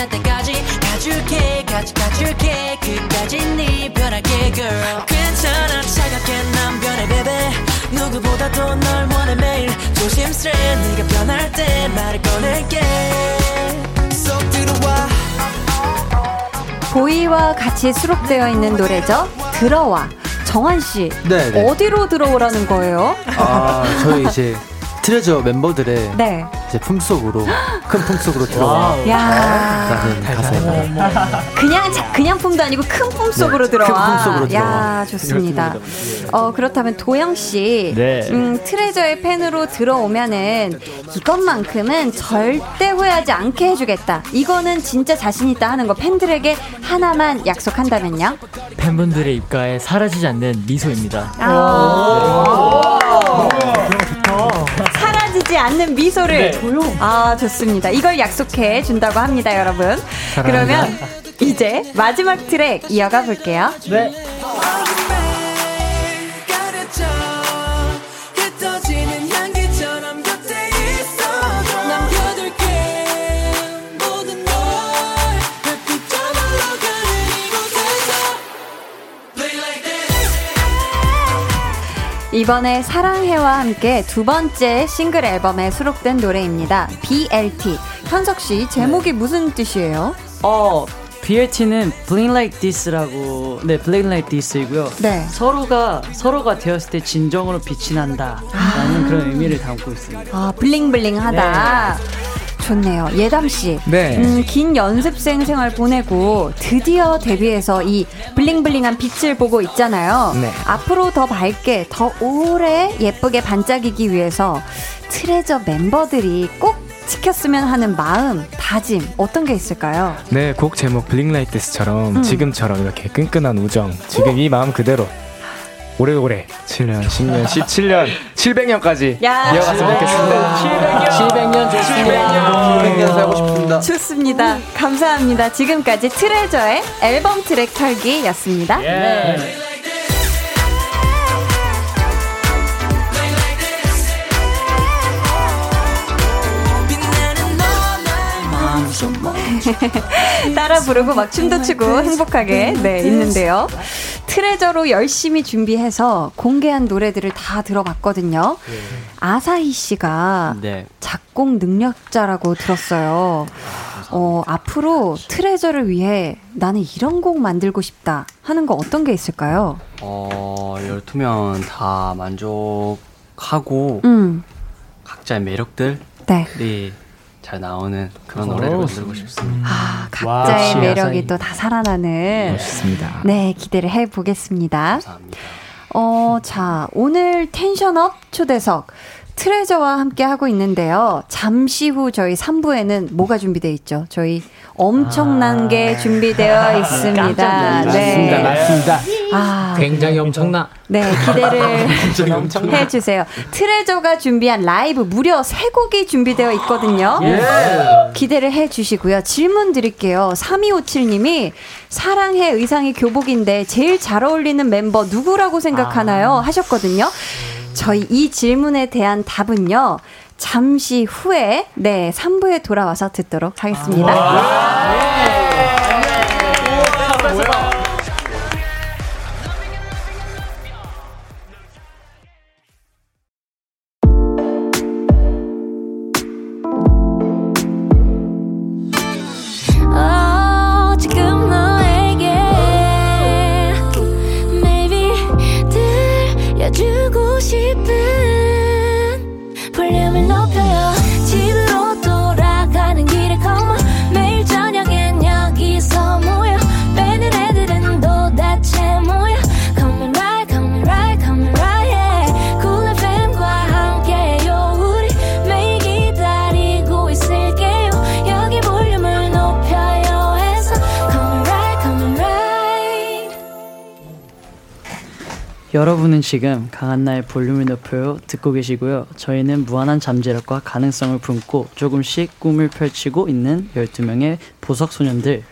때까지 가줄게 가지 가줄게 끝까지 네 변하게 girl 괜찮아 차갑게 난 변해 baby 누구보다도 널 원해 매일 조심스레 네가 변할 때 말을 꺼낼게 쏙 들어와 보이와 같이 수록되어 있는 노래죠. 들어와. 정한 씨. 네, 네. 어디로 들어오라는 거예요? 아 저희 이제 트레저 멤버들의 네. 이제 품속으로 큰 품속으로 들어와. 야. 라는 가사입니다. 그냥 자- 그냥 품도 아니고 큰 품 속으로 네, 들어와. 큰 품속으로 야, 들어와. 좋습니다. 어, 그렇다면 도영 씨. 네. 음, 트레저의 팬으로 들어오면은 이것만큼은 절대 후회하지 않게 해주겠다. 이거는 진짜 자신 있다 하는 거 팬들에게 하나만 약속한다면요? 팬분들의 입가에 사라지지 않는 미소입니다. 아. 사라지지 않는 미소를. 네. 아, 좋습니다. 이걸 약속해 준다고 합니다, 여러분. 그러면 이제 마지막 트랙 이어가 볼게요. 네. 이번에 사랑해와 함께 두 번째 싱글 앨범에 수록된 노래입니다. BLT. 현석 씨, 제목이 무슨 뜻이에요? 어, BLT는 Blink Like This라고 네, Blink Like This이고요. 네. 서로가 서로가 되었을 때 진정으로 빛이 난다 라는 그런 의미를 담고 있습니다. 아, 블링블링 하다. 좋네요. 예담 씨. 네. 음, 긴 연습생 생활 보내고 드디어 데뷔해서 이 블링블링한 빛을 보고 있잖아요. 네. 앞으로 더 밝게, 더 오래 예쁘게 반짝이기 위해서 트레저 멤버들이 꼭 지켰으면 하는 마음, 다짐, 어떤 게 있을까요? 네, 곡 제목 블링라이트스처럼 음. 지금처럼 이렇게 끈끈한 우정, 지금 이 마음 그대로 오래오래 7년, 10년, 17년, 700년까지 야. 이어갔으면 좋겠습니다. 700년 좋습니다. 700년 살고 싶습니다. 좋습니다. 감사합니다. 지금까지 트레저의 앨범 트랙 털기였습니다. 따라 부르고 막 춤도 추고 행복하게 네 있는데요. 트레저로 열심히 준비해서 공개한 노래들을 다 들어봤거든요. 아사히 씨가 네. 작곡 능력자라고 들었어요. 어, 앞으로 트레저를 위해 나는 이런 곡 만들고 싶다 하는 거 어떤 게 있을까요? 어, 12명 다 만족하고 음, 각자의 매력들이 네. 잘 나오는 그런 노래를 만들고 싶습니다. 아, 각자의 역시 매력이. 또 다 살아나는 멋있습니다. 네, 기대를 해 보겠습니다. 어, 자, 오늘 텐션업 초대석 트레저와 함께 하고 있는데요. 잠시 후 저희 3부에는 뭐가 준비되어 있죠? 저희 엄청난 게 준비되어 있습니다. 맞습니다. 네. 맞습니다. 아, 굉장히 엄청나. 네, 기대를 엄청나. 해주세요. 트레저가 준비한 라이브 무려 세 곡이 준비되어 있거든요. 예. 기대를 해 주시고요. 질문 드릴게요. 3257 님이 사랑해 의상이 교복인데 제일 잘 어울리는 mem버 누구라고 생각하나요? 하셨거든요. 저희 이 질문에 대한 답은요. 잠시 후에 네 3부에 돌아와서 듣도록 하겠습니다. 지금 강한나의 볼륨을 높여요 듣고 계시고요. 저희는 무한한 잠재력과 가능성을 품고 조금씩 꿈을 펼치고 있는 12명의 보석 소년들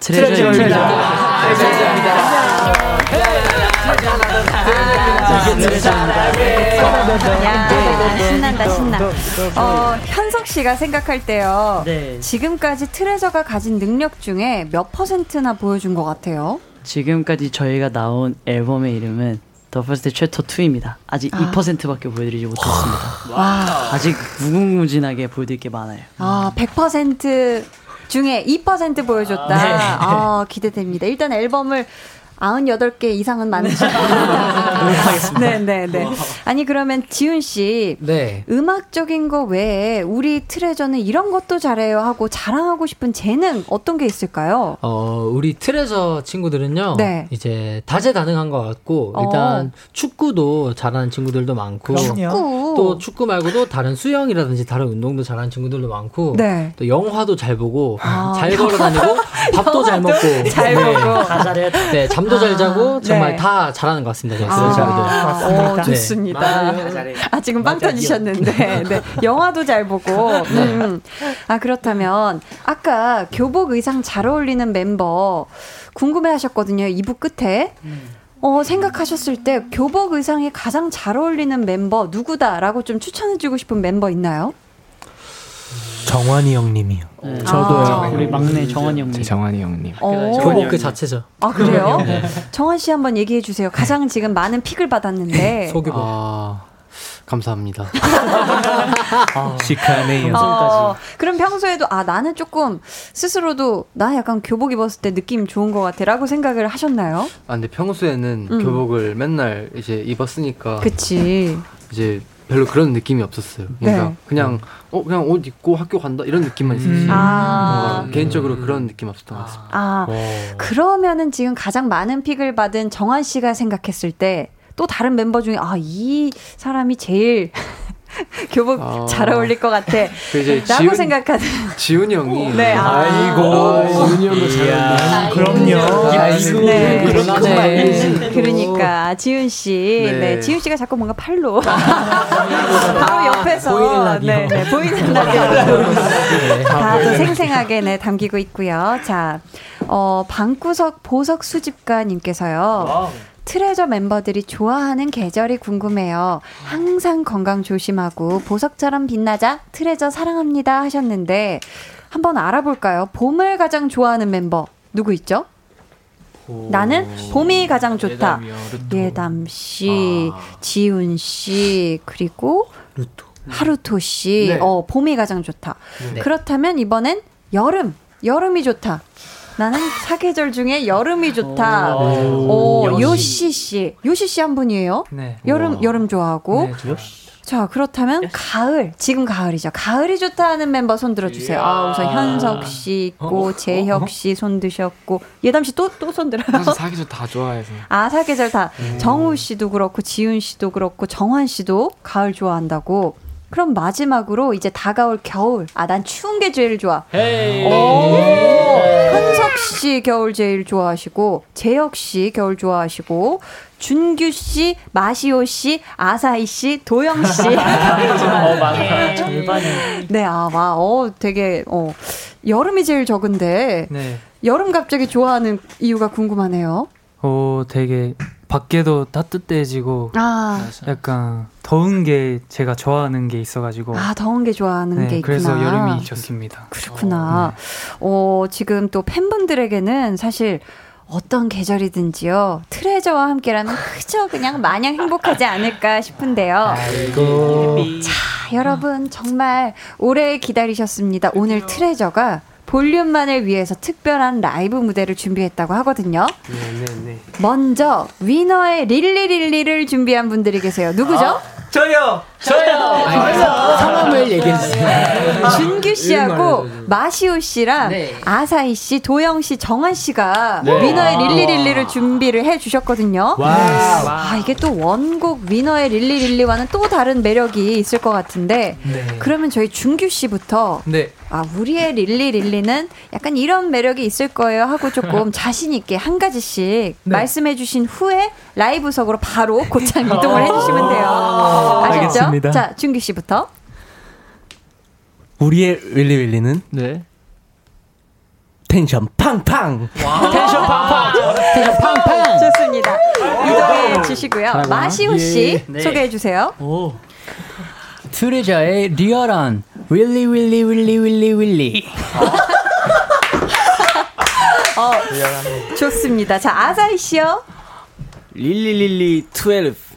트레저입니다. 야, 신난다 신나. 어, 현석 씨가 생각할 때요. 네. 지금까지 트레저가 가진 능력 중에 몇 퍼센트나 보여준 것 같아요? 지금까지 저희가 나온 앨범의 이름은 The First Chapter 2입니다. 아직 아. 2%밖에 보여드리지 못했습니다. 와. 아직 무궁무진하게 보여드릴 게 많아요. 아, 100% 중에 2% 보여줬다. 네. 아, 기대됩니다. 일단 앨범을 98개 이상은 만드셔. 네, 네, 네. 아니, 그러면 지훈 씨. 네. 음악적인 거 외에 우리 트레저는 이런 것도 잘해요 하고 자랑하고 싶은 재능 어떤 게 있을까요? 어, 우리 트레저 친구들은요. 네. 이제 다재다능한 것 같고 어. 일단 축구도 잘하는 친구들도 많고 축구. 또 축구 말고도 다른 수영이라든지 다른 운동도 잘하는 친구들도 많고 네. 또 영화도 잘 보고 아. 잘 걸어 다니고 밥도 잘 먹고 잘 네. 먹고. 다 잘해요. 네, 잠도 잘 자고 정말 네. 다 잘하는 것 같습니다. 아, 친구들. 어, 좋습니다. 아, 지금 빵. 터지셨는데. 네. 영화도 잘 보고. 음. 아, 그렇다면, 아까 교복 의상 잘 어울리는 멤버 궁금해 하셨거든요. 2부 끝에. 어, 생각하셨을 때 교복 의상이 가장 잘 어울리는 멤버 누구다라고 좀 추천해주고 싶은 멤버 있나요? 정환이 형님이요. 저도요. 우리 막내 정환이 형님. 제 정환이 형님. 어. 교복 그 자체죠. 아 그래요? 네. 정환 씨 한번 얘기해 주세요. 가장 지금 많은 픽을 받았는데 소규모. 아, 감사합니다. 시크하네요. 어, 그럼 평소에도 아 나는 조금 스스로도 나 약간 교복 입었을 때 느낌 좋은 것 같아라고 생각을 하셨나요? 아, 근데 평소에는 음. 교복을 맨날 이제 입었으니까 그치. 이제 별로 그런 느낌이 없었어요. 그러니까 네. 그냥 어 그냥 옷 입고 학교 간다 이런 느낌만 있었지. 아. 뭔가 개인적으로 그런 느낌 없었던 것 같습니다. 아 그러면은 지금 가장 많은 픽을 받은 정환 씨가 생각했을 때 또 다른 멤버 중에 아 이 사람이 제일 교복 아. 잘 어울릴 것 같아. 그 라고 지훈- 생각하는. 지훈이 형이 네, 아. 아이고 지훈이 형도 잘 어울린다. 그럼요. 네, 그러네. 그러니까 지훈 씨, 네. 네. 지훈 씨가 자꾸 뭔가 팔로 바로 옆에서 보이는 라디오. 네, 네, 보이는 라디오 다또 생생하게 네 담기고 있고요. 자, 어 방구석 보석 수집가님께서요. 트레저 멤버들이 좋아하는 계절이 궁금해요. 항상 건강 조심하고 보석처럼 빛나자 트레저 사랑합니다 하셨는데 한번 알아볼까요? 봄을 가장 좋아하는 멤버 누구 있죠? 나는 봄이 가장 좋다. 예담 씨, 지훈 씨, 그리고 하루토 씨. 네. 어, 봄이 가장 좋다. 네. 그렇다면 이번엔 여름. 여름이 좋다. 나는 사계절 중에 여름이 좋다. 오, 요시 씨. 요시 씨 한 분이에요. 네. 여름 여름 좋아하고. 네, 자, 그렇다면 가을. 지금 가을이죠. 가을이 좋다 하는 멤버 손 들어 주세요. 아, 우선 현석 씨 있고 재혁 씨 손 드셨고 예담 씨 또 또 손 들어요. 사실 사계절 다 좋아해서. 아, 사계절 다. 정우 씨도 그렇고, 지훈 씨도 그렇고, 정환 씨도 가을 좋아한다고. 그럼 마지막으로 이제 다가올 겨울. 아, 난 추운 게 제일 좋아. 오, 씨 겨울 제일 좋아하시고, 재혁 씨 겨울 좋아하시고, 준규 씨, 마시오 씨, 아사히 씨, 도영 씨. 어, 많다. 절반이. 네, 아, 와, 어, 되게, 어, 여름이 제일 적은데, 네. 여름 갑자기 좋아하는 이유가 궁금하네요. 오, 되게 밖에도 따뜻해지고 아. 약간 더운 게 제가 좋아하는 게 있어가지고 아, 더운 게 좋아하는 네, 게 있구나. 그래서 여름이 좋습니다. 그렇구나. 어, 지금 또 팬분들에게는 사실 어떤 계절이든지요. 트레저와 함께라면 그저 그냥 마냥 행복하지 않을까 싶은데요. 자, 여러분 정말 오래 기다리셨습니다. 오늘 트레저가 볼륨만을 위해서 특별한 라이브 무대를 준비했다고 하거든요. 네 네 네. 먼저 위너의 릴리릴리를 준비한 분들이 계세요. 누구죠? 저요. 저요. 성함을 얘기해 주세요. 준규 씨하고 마시오 씨랑 네. 아사히 씨, 도영 씨, 정한 씨가 네. 위너의 와. 릴리릴리를 준비를 해 주셨거든요. 와. 아, 이게 또 원곡 위너의 릴리릴리와는 또 다른 매력이 있을 것 같은데 네. 그러면 저희 준규 씨부터 네. 아, 우리의 릴리릴리는 약간 이런 매력이 있을 거예요 하고 조금 자신 있게 한 가지씩 말씀해 주신 후에 라이브석으로 바로 곧장 이동을 해 주시면 돼요. 아셨죠? 알겠습니다. 자, 준규 씨부터. 우리의 Really Really는 네. 텐션 팡팡. 텐션 팡팡. 텐션 팡팡. 좋습니다. 이동해 주시고요. 마시호 씨 예. 네. 소개해 주세요. 오. 트레저의 리얼한 Really really really really really. 어, 좋습니다. 자, 아사히 씨요. Really Really 12.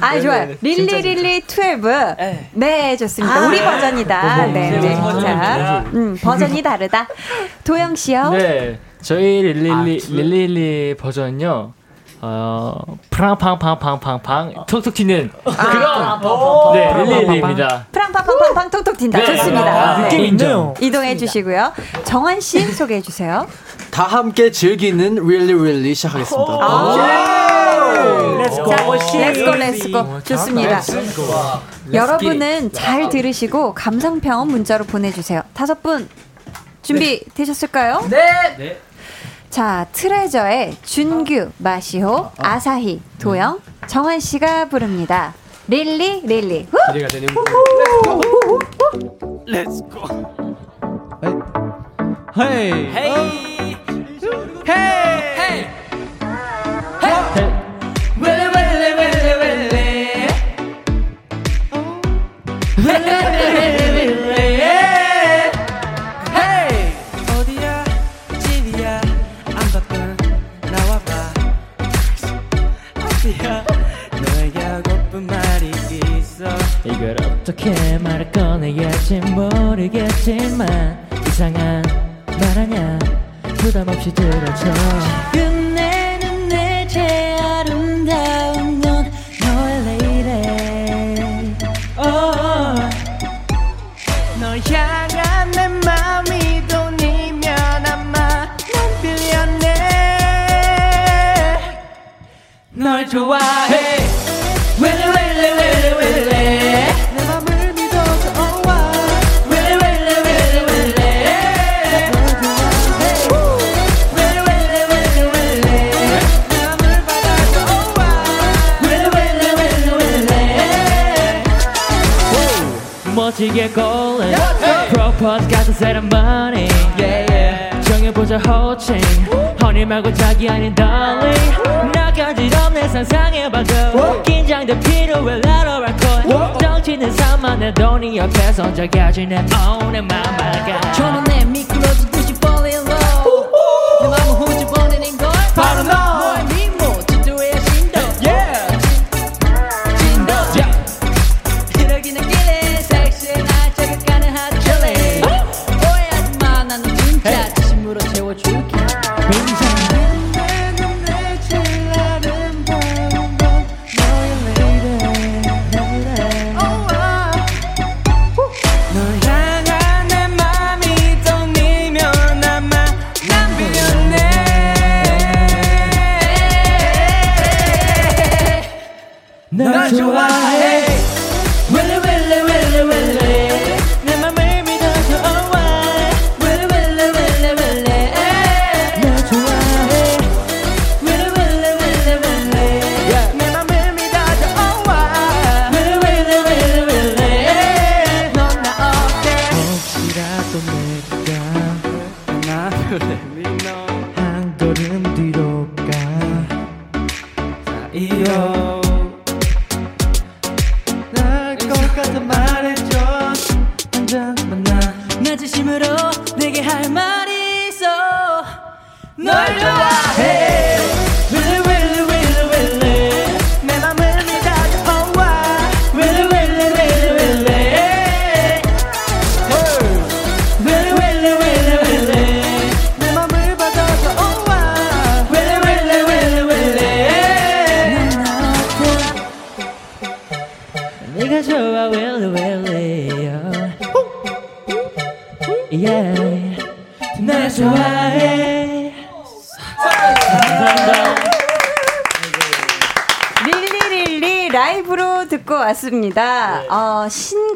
아, 좋아요. Really Really 12. 네, 좋습니다. 우리 버전이다. 네, 네. 자, 음, 버전이 다르다. 도영 씨요. 네. 저희 Really Really 버전은요. 어, 팡팡팡팡팡팡 톡톡 튀는 그런 네, Really Really입니다. 프랑팡팡팡팡 톡톡 튄다. 네. 좋습니다. 아, 느낌 있네요. 이동해 주시고요. 정환 씨 소개해 주세요. 다 함께 즐기는 Really Really 시작하겠습니다. Let's go, let's go, let's go. 좋습니다. 여러분은 잘 들으시고 감상평 문자로 보내주세요. 다섯 분 준비 되셨을까요? 네. 자, 트레저의 준규, 마시호, 아사히, 도영, 정환 씨가 부릅니다. Really, Really. 후! 기대가 되는 Hey. Hey hey 웰레 Yeah.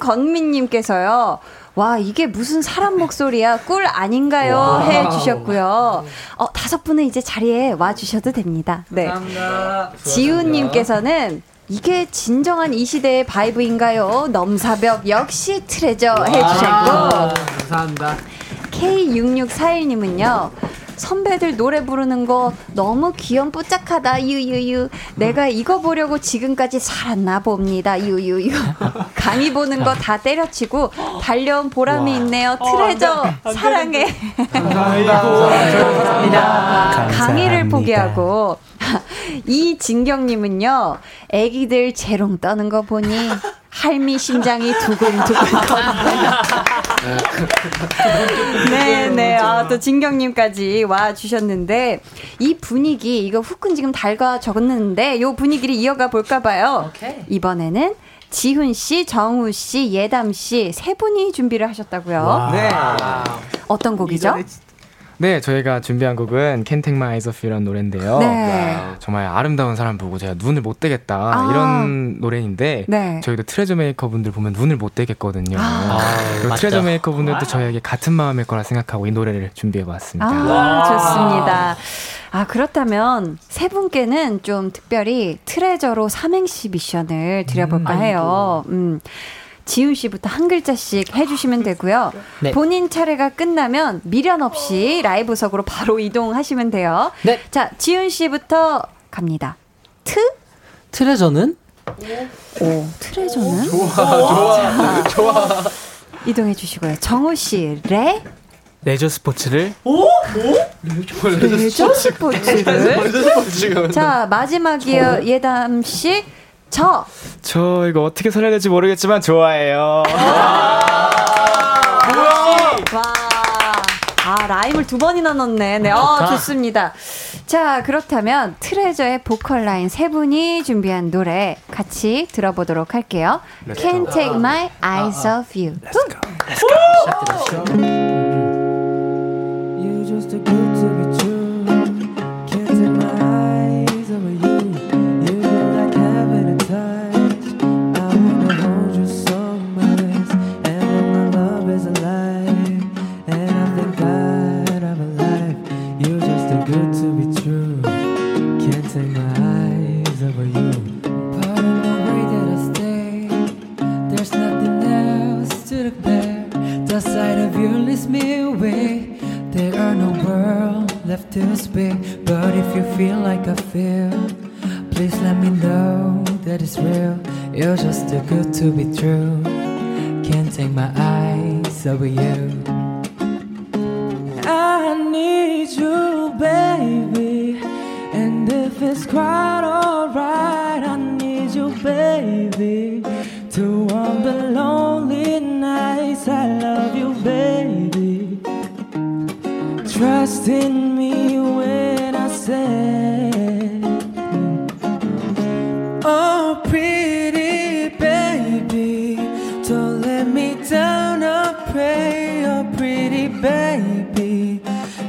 신건민님께서요. 와, 이게 무슨 사람 목소리야? 꿀 아닌가요? 와우. 해 주셨고요. 어, 다섯 분은 이제 자리에 와 주셔도 됩니다. 네. 지훈님께서는 이게 진정한 이 시대의 vibe인가요? 넘사벽 역시 트레저 해주셨고 감사합니다. K6641님은요. 선배들 노래 부르는 거 너무 귀염뽀짝하다 유유유. 내가 이거 보려고 지금까지 살았나 봅니다 유유유. 강의 보는 거 다 때려치고 달려온 보람이 있네요. 트레저 사랑해. 감사합니다. 강의를 포기하고 이진경님은요 애기들 재롱 떠는 거 보니 할미 심장이 두근두근 거리네요 네네. 아, 또 진경님까지 와 주셨는데, 이 분위기, 이거 후끈 지금 달궈졌는데, 요 분위기를 이어가 볼까봐요. 이번에는 지훈 씨, 정우 씨, 예담 씨, 세 분이 준비를 하셨다고요. 네. 어떤 곡이죠? 네, 저희가 준비한 곡은 Can't Take My Eyes Off You라는 노래인데요. 네. 정말 아름다운 사람 보고 제가 눈을 못 떼겠다 아. 이런 노래인데 네. 저희도 트레저 메이커 분들 보면 눈을 못 떼겠거든요. 아. 그리고 맞죠. 트레저 메이커 분들도 저희에게 같은 마음일 거라 생각하고 이 노래를 준비해 봤습니다. 아, 좋습니다. 아, 그렇다면 세 분께는 좀 특별히 트레저로 삼행시 미션을 드려볼까 해요. 음. 지훈 씨부터 한 글자씩 해주시면 되고요. 네. 본인 차례가 끝나면 미련 없이 라이브석으로 바로 이동하시면 돼요. 자, 지훈 씨부터 갑니다. 트? 트레저는? 오, 트레저는? 좋아, 좋아, 자, 좋아. 이동해 주시고요. 정우 씨, 레? 레저 스포츠를 오? 레저 스포츠를? 자, 마지막이요. 예담 씨. 저. 저 이거 어떻게 설명해야 될지 모르겠지만 좋아해요. 와. 아, 라임을 두 번이나 넣네. 네, 어. 좋습니다. 자, 그렇다면 트레저의 보컬 라인 세 분이 준비한 노래 같이 들어보도록 할게요. Let's Can't go. take my eyes off you. You're to speak. But if you feel like I feel, please let me know that it's real. You're just too good to be true. Can't take my eyes over you. I need you, baby. And if it's quite alright, I need you, baby. To warm the lonely nights, I love you, baby. Trust in me when I say, Oh, pretty baby, don't let me down. I pray, oh, pretty baby.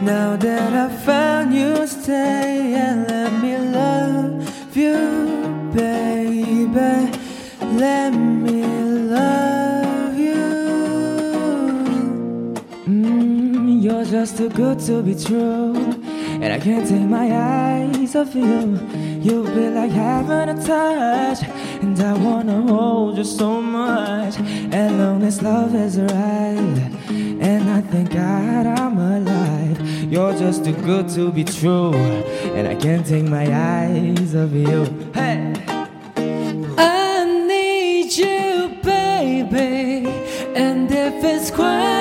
Now that I found you, stay and just too good to be true. And I can't take my eyes off you. You be like having a touch. And I wanna hold you so much. As long as love is right. And I thank God I'm alive. You're just too good to be true. And I can't take my eyes off you. Hey! I need you, baby. And if it's quite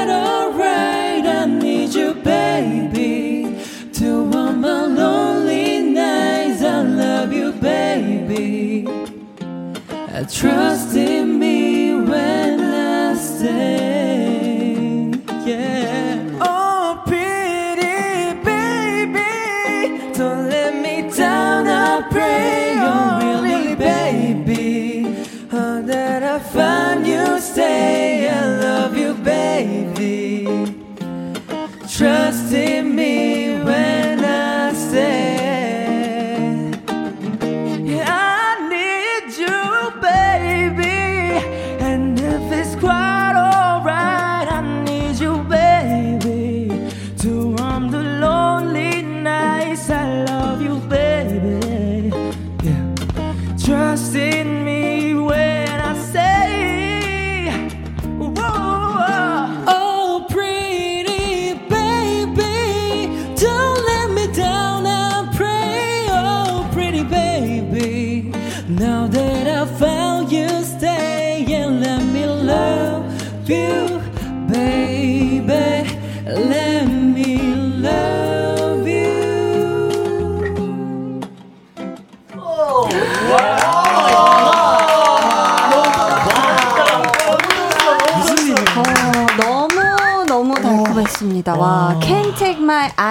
Trust in.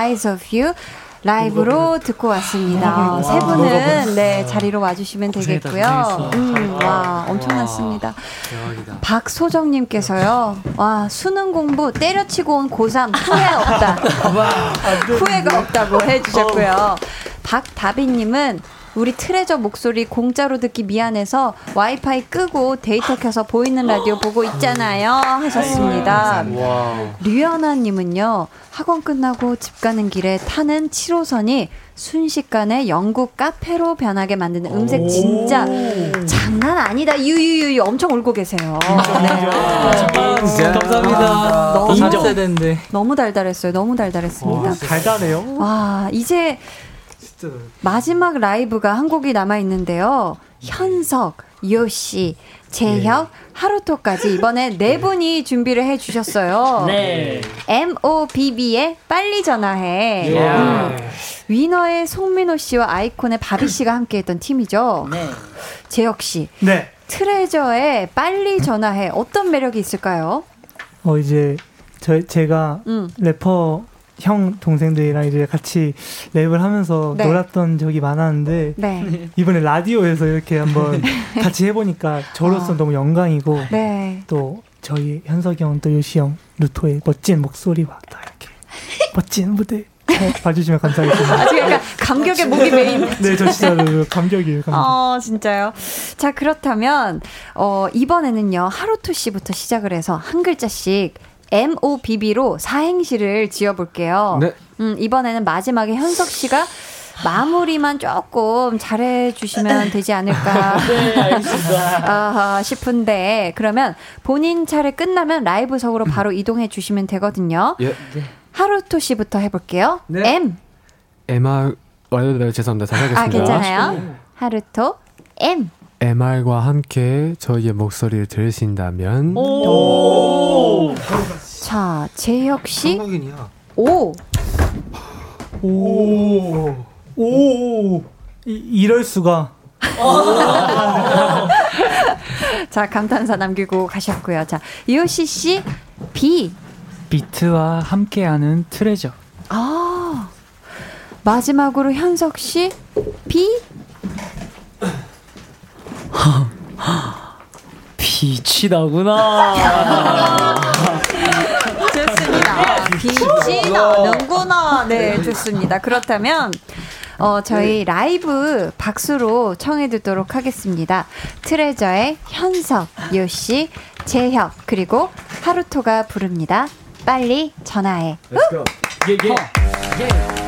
Eyes Off You. 라이브로 듣고 왔습니다. 세 분은 네 자리로 와주시면 되겠고요. 음, 와 엄청났습니다. 대박이다. 박소정님께서요. 와 수능 공부 때려치고 온 고3 후회 없다. 후회가 없다고 해주셨고요. 박다비님은 우리 트레저 목소리 공짜로 듣기 미안해서 와이파이 끄고 데이터 켜서 보이는 라디오 보고 있잖아요 하셨습니다. 류연아님은요 학원 끝나고 집 가는 길에 타는 7호선이 순식간에 영국 카페로 변하게 만드는 음색 진짜 장난 아니다 유유유유 엄청 울고 계세요. 네. 진짜? 감사합니다. 너무 인정. 너무 달달했어요. 너무 달달했습니다. 달달해요. 와 이제 마지막 라이브가 한 곡이 남아 있는데요. 현석, 요시, 재혁, 하루토까지 이번에 네 분이 준비를 해 주셨어요. 네. M.O.B.B의 빨리 전화해. 예. 음. 위너의 송민호 씨와 아이콘의 바비 씨가 함께했던 팀이죠. 네. 재혁 씨. 네. 트레저의 빨리 전화해 어떤 매력이 있을까요? 어 이제 저 제가 음. 래퍼 형 동생들이랑 이제 같이 랩을 하면서 네. 놀았던 적이 많았는데 네. 이번에 라디오에서 이렇게 한번 같이 해보니까 저로서 아. 너무 영광이고 네. 또 저희 현석이 형 또 요시 형 루토의 멋진 목소리와 또 이렇게 멋진 무대 잘 봐주시면 감사하겠습니다. 아직 약간 감격의 목이 메인. 네, 저 진짜 감격이에요. 감격. 어, 진짜요? 자, 그렇다면, 어, 이번에는요, 하루토 씨부터 시작을 해서 한 글자씩 MOBB로 사행시를 지어볼게요. 네. 음, 이번에는 마지막에 현석 씨가 마무리만 조금 잘해주시면 되지 않을까. 네. 아하, 싶은데, 그러면 본인 차례 끝나면 라이브석으로 바로 이동해 주시면 되거든요. 예. 하루토 씨부터 해볼게요. M. MR 어, 죄송합니다. 다시 하겠습니다. 아, 괜찮아요. 하루토 M. MR과 함께 저희의 목소리를 들으신다면 오. 자, 재혁 씨. 오. 오. 오. 이, 이럴 수가. 자, 감탄사 남기고 가셨고요. 자, 이호시 씨 B. 비트와 함께하는 트레저. 아. 마지막으로 현석 씨 B. 빛이 나구나. 좋습니다. 빛이 나는구나. 네, 좋습니다. 그렇다면 어, 저희 라이브 박수로 청해 듣도록 하겠습니다. 트레저의 현석, 요시, 재혁, 그리고 하루토가 부릅니다. 빨리 전화해. Let's go. Yeah, yeah.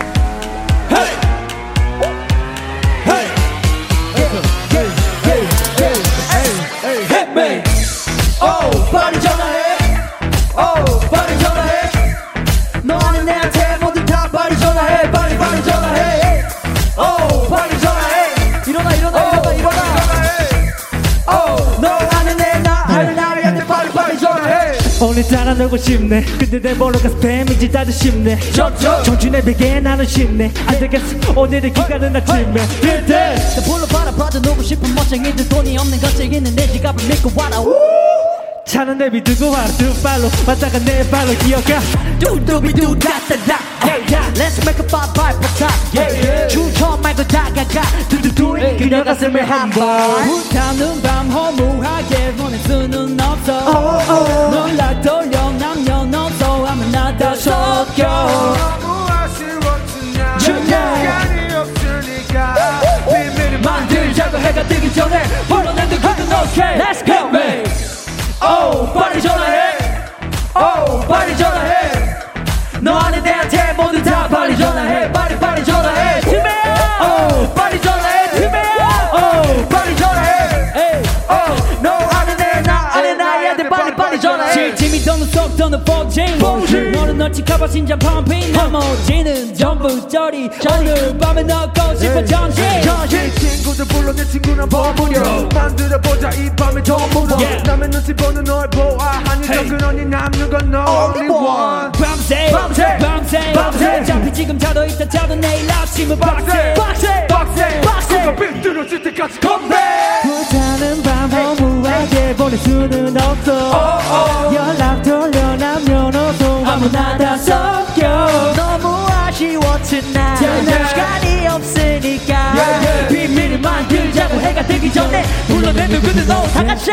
Me. Oh, 빨리 오늘따라 놀고 싶네. 근데 내 번호가 스팸인지 다들 싶네. 정준의 베개에 나는 쉽네. 안 되겠어. 오늘은 기가는 아침에. 그때 나 불러 바라봐도 놀고 싶은 멋쟁이들 돈이 없는 것쟁이는 내 지갑을 믿고 와라. 차는 내비 두고 와두 발로 왔다가 내 발로 기어가. 뚜뚜비뚜 다다다 Let's make a five five for top. 주저 말고 다가가. 두두두 그녀 가슴에 한번. 불타는 밤 허무하게 보낼 수는 없어. 놀라 돌려. 남녀노소 하면 나다 섞여. 너무 시간이 없으니까 비밀을 만들자고 해가 뜨기 전에 불러내도 그건 오케이 Let's go. Me. Oh 빨리 전화해. Oh 빨리 전화해. 너 아는 내한테 모두 다 빨리 전화해 빨리 도는 폭진 너는 널찍하봐 심장 펌핑 나머지는 전부 저리 오늘 밤에 넣고 싶어 정신 친구들 불러 내 친구는 버무려 만들어보자 이 밤의 전부로 남의 눈치 보는 널 보아하니 더 근원이 남는 건너 only one. 밤새 밤새 밤새 밤새. 어차피 지금 자도 있다 자도 내일 아침은 빡세 빡세 빡세 빡세 그거 삐뚤어질 때까지 컴백 불타는 밤 허무하게 보낼 수는 없어. 연락 돌려 남녀노소 아무나 다 섞여. 너무 아쉬웠지 나 시간이 없으니까. 비밀을 만들자고 해가 뜨기 전에 불러내 누구든 너다 같이.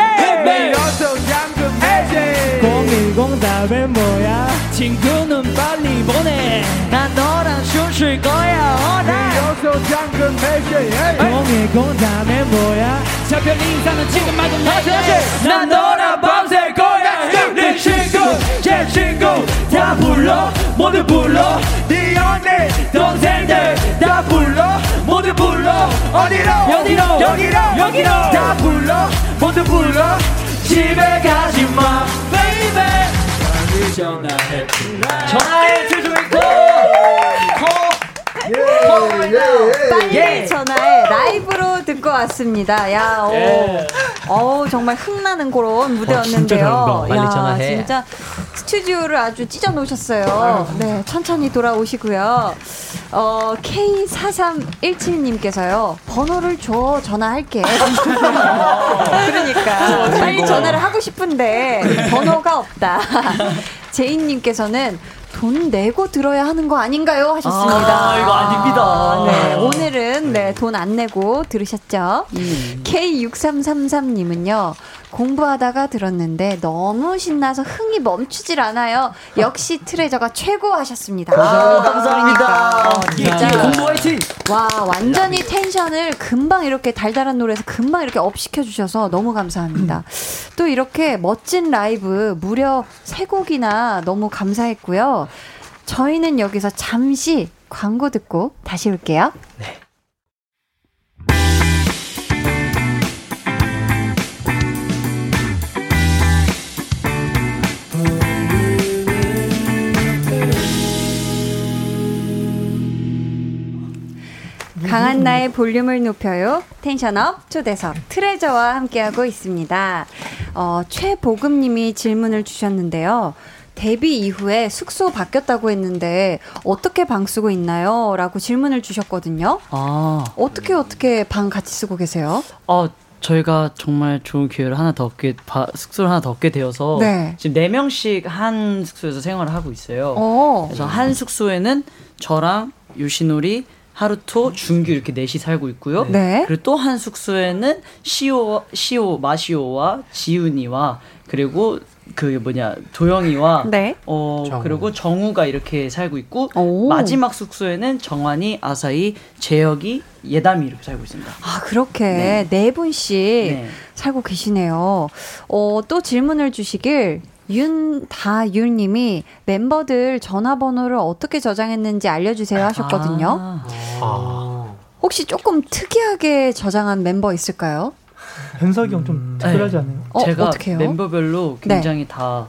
어서 잠금 해제 010 답은 뭐야? 친구는 빨리 보내. 난 너랑 숨쉴 거야 어나 어서 잠금 해제 010 답은 뭐야? 저별 인사는 지금 말고 나중에 난 너랑 밤샐 거야 네 친구 제 친구 다 불러 모두 불러 네 언니 동생들 다 불러 모두 불러 어디로 여기로, 여기로 여기로. 다 불러 모두 불러 집에 가지마 baby 전화해 전화해 주주이 코 빨리 예. 전화해 라이브로 듣고 왔습니다. 야, 오, 예. 어우, 정말 흥나는 그런 무대였는데요. 잘한다. 빨리 야, 전화해. 진짜 스튜디오를 아주 찢어 놓으셨어요. 네, 천천히 돌아오시고요. 어, K4317님께서요, 번호를 줘, 전화할게. 그러니까, 빨리 전화를 하고 싶은데, 번호가 없다. 제인님께서는 돈 내고 들어야 하는 거 아닌가요? 하셨습니다. 아, 이거 아닙니다. 네, 오늘은 네, 돈 안 내고 들으셨죠? 음. K6333님은요, 공부하다가 들었는데 너무 신나서 흥이 멈추질 않아요. 역시 트레저가 최고 하셨습니다. 감사합니다. 진짜. 예, 공부 화이팅! 와, 완전히 텐션을 금방 이렇게 달달한 노래에서 금방 이렇게 up 시켜주셔서 너무 감사합니다. 또 이렇게 멋진 라이브 무려 세 곡이나 너무 감사했고요. 저희는 여기서 잠시 광고 듣고 다시 올게요. 강한 나의 볼륨을 높여요. 텐션업 초대석 트레저와 함께하고 있습니다. 어, 최보금님이 질문을 주셨는데요. 데뷔 이후에 숙소 바뀌었다고 했는데 어떻게 방 쓰고 있나요? 라고 질문을 주셨거든요. 아, 어떻게 어떻게 방 같이 쓰고 계세요? 어, 저희가 정말 좋은 기회를 하나 더 얻게, 바- 숙소를 하나 더 얻게 되어서 네. 지금 네 명씩 한 숙소에서 생활을 하고 있어요. 어. 그래서 한 숙소에는 저랑 유시놀이, 하루토, 준규 이렇게 넷이 살고 있고요. 네. 그리고 또 한 숙소에는 시오, 시오, 마시오와 지훈이와 그리고 그 뭐냐 도영이와 네. 어 정우. 그리고 정우가 이렇게 살고 있고 마지막 숙소에는 정환이, 아사히, 재혁이, 예담이 이렇게 살고 있습니다. 아, 그렇게 네, 분씩 살고 계시네요. 어, 또 질문을 주시길 윤다율님이 멤버들 전화번호를 어떻게 저장했는지 알려주세요 하셨거든요. 혹시 조금 특이하게 저장한 멤버 있을까요? 현석이 형좀 특별하지 않아요? 어, 제가 어떡해요? 멤버별로 굉장히 다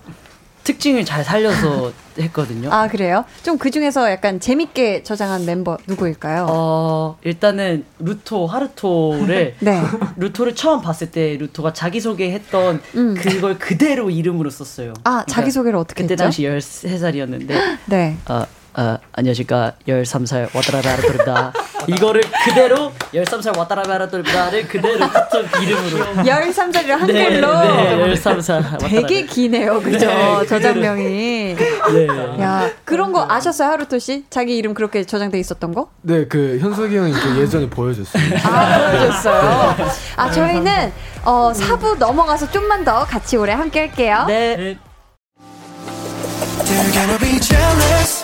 특징을 잘 살려서 했거든요. 아, 그래요? 좀 그 중에서 약간 재밌게 저장한 멤버 누구일까요? 어, 일단은 루토, 하루토를 네. 루토를 처음 봤을 때 루토가 자기 소개했던 그걸 그대로 이름으로 썼어요. 음. 그러니까 아, 자기 소개를 어떻게 그때 했죠? 당시 13살이었는데 네. 어, 어, 안녕하십니까 13살 와타라베아르토입니다. 이거를 그대로 13살 와타라베아르토입니다를 그대로 같은 이름으로 13살이라 한글로 네, 네, 13살 되게 기네요. 그죠? 네, 저장명이. 네. 야, 그런 거 아셨어요, 하루토 씨? 자기 이름 그렇게 저장돼 있었던 거? 네, 그 현석이 형이 그 예전에 보여줬어요. 아, 보여줬어요. 아, 저희는 어, 4부 넘어가서 좀만 더 같이 오래 함께 할게요. 네. They're gonna be jealous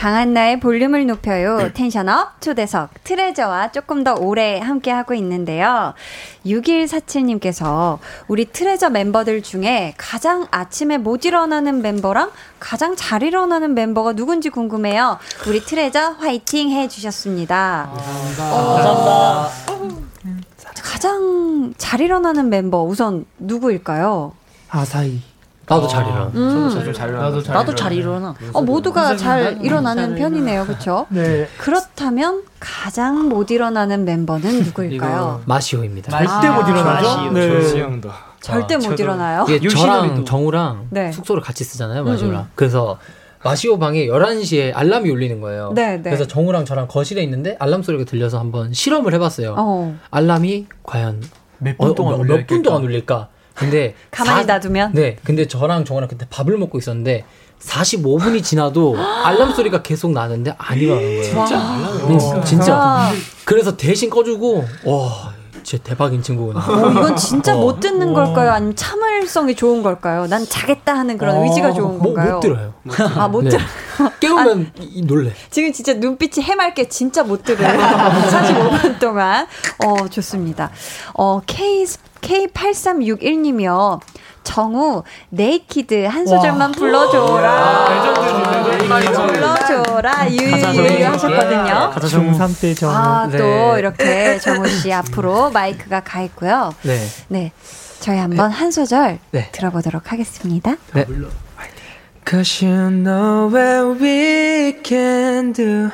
강한 나의 볼륨을 높여요. 텐션업 초대석 트레저와 조금 더 오래 함께 하고 있는데요. 6147님께서 우리 트레저 멤버들 중에 가장 아침에 못 일어나는 멤버랑 가장 잘 일어나는 멤버가 누군지 궁금해요. 우리 트레저 화이팅 해 주셨습니다. 감사합니다. 가장 잘 일어나는 멤버 우선 누구일까요? 아사히. 나도 잘 일어나. 음. 저도 잘 일어나. 나도 잘 나도 잘 일어나. 어, 모두가 잘 일어나는 편이네요. 그렇죠? 네. 그렇다면 가장 못 일어나는 멤버는 누구일까요? 마시오입니다. 절대 못 일어나죠? 네. 조시 형도. 절대 못 일어나요? 이게 저랑 정우랑 네. 숙소를 같이 쓰잖아요, 음, 마시오랑. 음. 그래서 마시오 방에 11시에 알람이 울리는 거예요. 네, 네. 그래서 정우랑 저랑 거실에 있는데 알람 소리가 들려서 한번 실험을 해봤어요. 어. 알람이 과연 몇분 동안 몇, 울려 몇분 동안 울릴까? 근데 가만히 사- 놔두면? 네. 근데 저랑 정우랑 그때 밥을 먹고 있었는데 45분이 지나도 알람 소리가 계속 나는데 안 일어나는 거예요. 진짜? 응, 진짜. 와. 그래서 대신 꺼주고 와 진짜 대박인 친구구나. 어, 이건 진짜 어. 못 듣는 걸까요? 아니면 참을성이 좋은 걸까요? 난 자겠다 하는 그런 어, 의지가 좋은 뭐, 건가요? 못 들어요. 아, 못 네. 들어. 깨우면 이- 놀래. 지금 진짜 눈빛이 해맑게 진짜 못 들어요. 45분 동안. 어, 좋습니다. 어, K, K8361님이요. 정우, Naked 한 소절만 불러줘라. 불러줘라. 유유 하셨거든요. 중3 때 정우. 아, 네. 또 이렇게 정우 씨 앞으로 마이크가 가 있고요. 네. 네. 저희 한번 한 소절 네. 들어보도록 하겠습니다. 네. Cause you know what we can do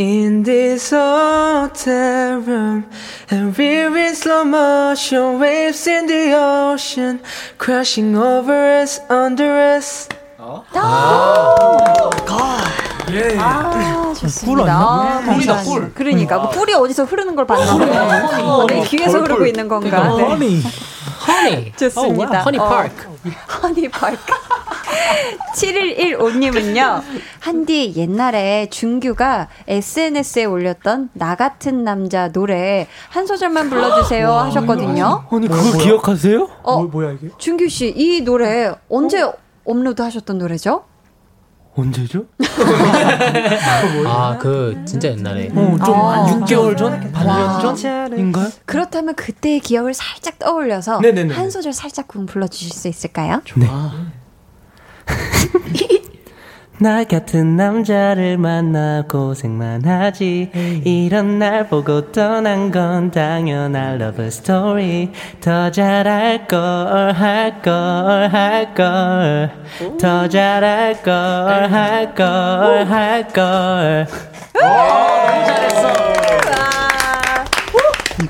in this hotel room. And we're in slow motion, waves in the ocean, crashing over us, under us. 예. 아, 좋습니다. 아니야? 아, 꿀이다. 꿀. 그러니까 뭐 꿀이 어디서 흐르는 걸 봤는데 어, 내 귀에서 꿀, 흐르고 꿀. 있는 건가? 그러니까 네. 허니. 허니. 좋습니다. 허니 어. 파크. 허니 파크. 7115님은요, 한디 옛날에 준규가 SNS에 올렸던 나 같은 남자 노래 한 소절만 불러주세요 하셨거든요. 아니 그거 기억하세요? 어, 뭐, 뭐야 이게? 준규 씨, 이 노래 언제 업로드 하셨던 노래죠? 언제죠? 아, 그 진짜 옛날에. 어, 좀 아. 6개월 전, 반년 전인가요? 그렇다면 그때의 기억을 살짝 떠올려서 네네네. 한 소절 살짝 좀 불러 주실 수 있을까요? 네. 나 같은 남자를 만나 고생만 하지. 이런 날 보고 떠난 건 당연한 love story. 더 잘할 걸 할 걸 할 걸. 더 잘할 걸 할 걸 할걸.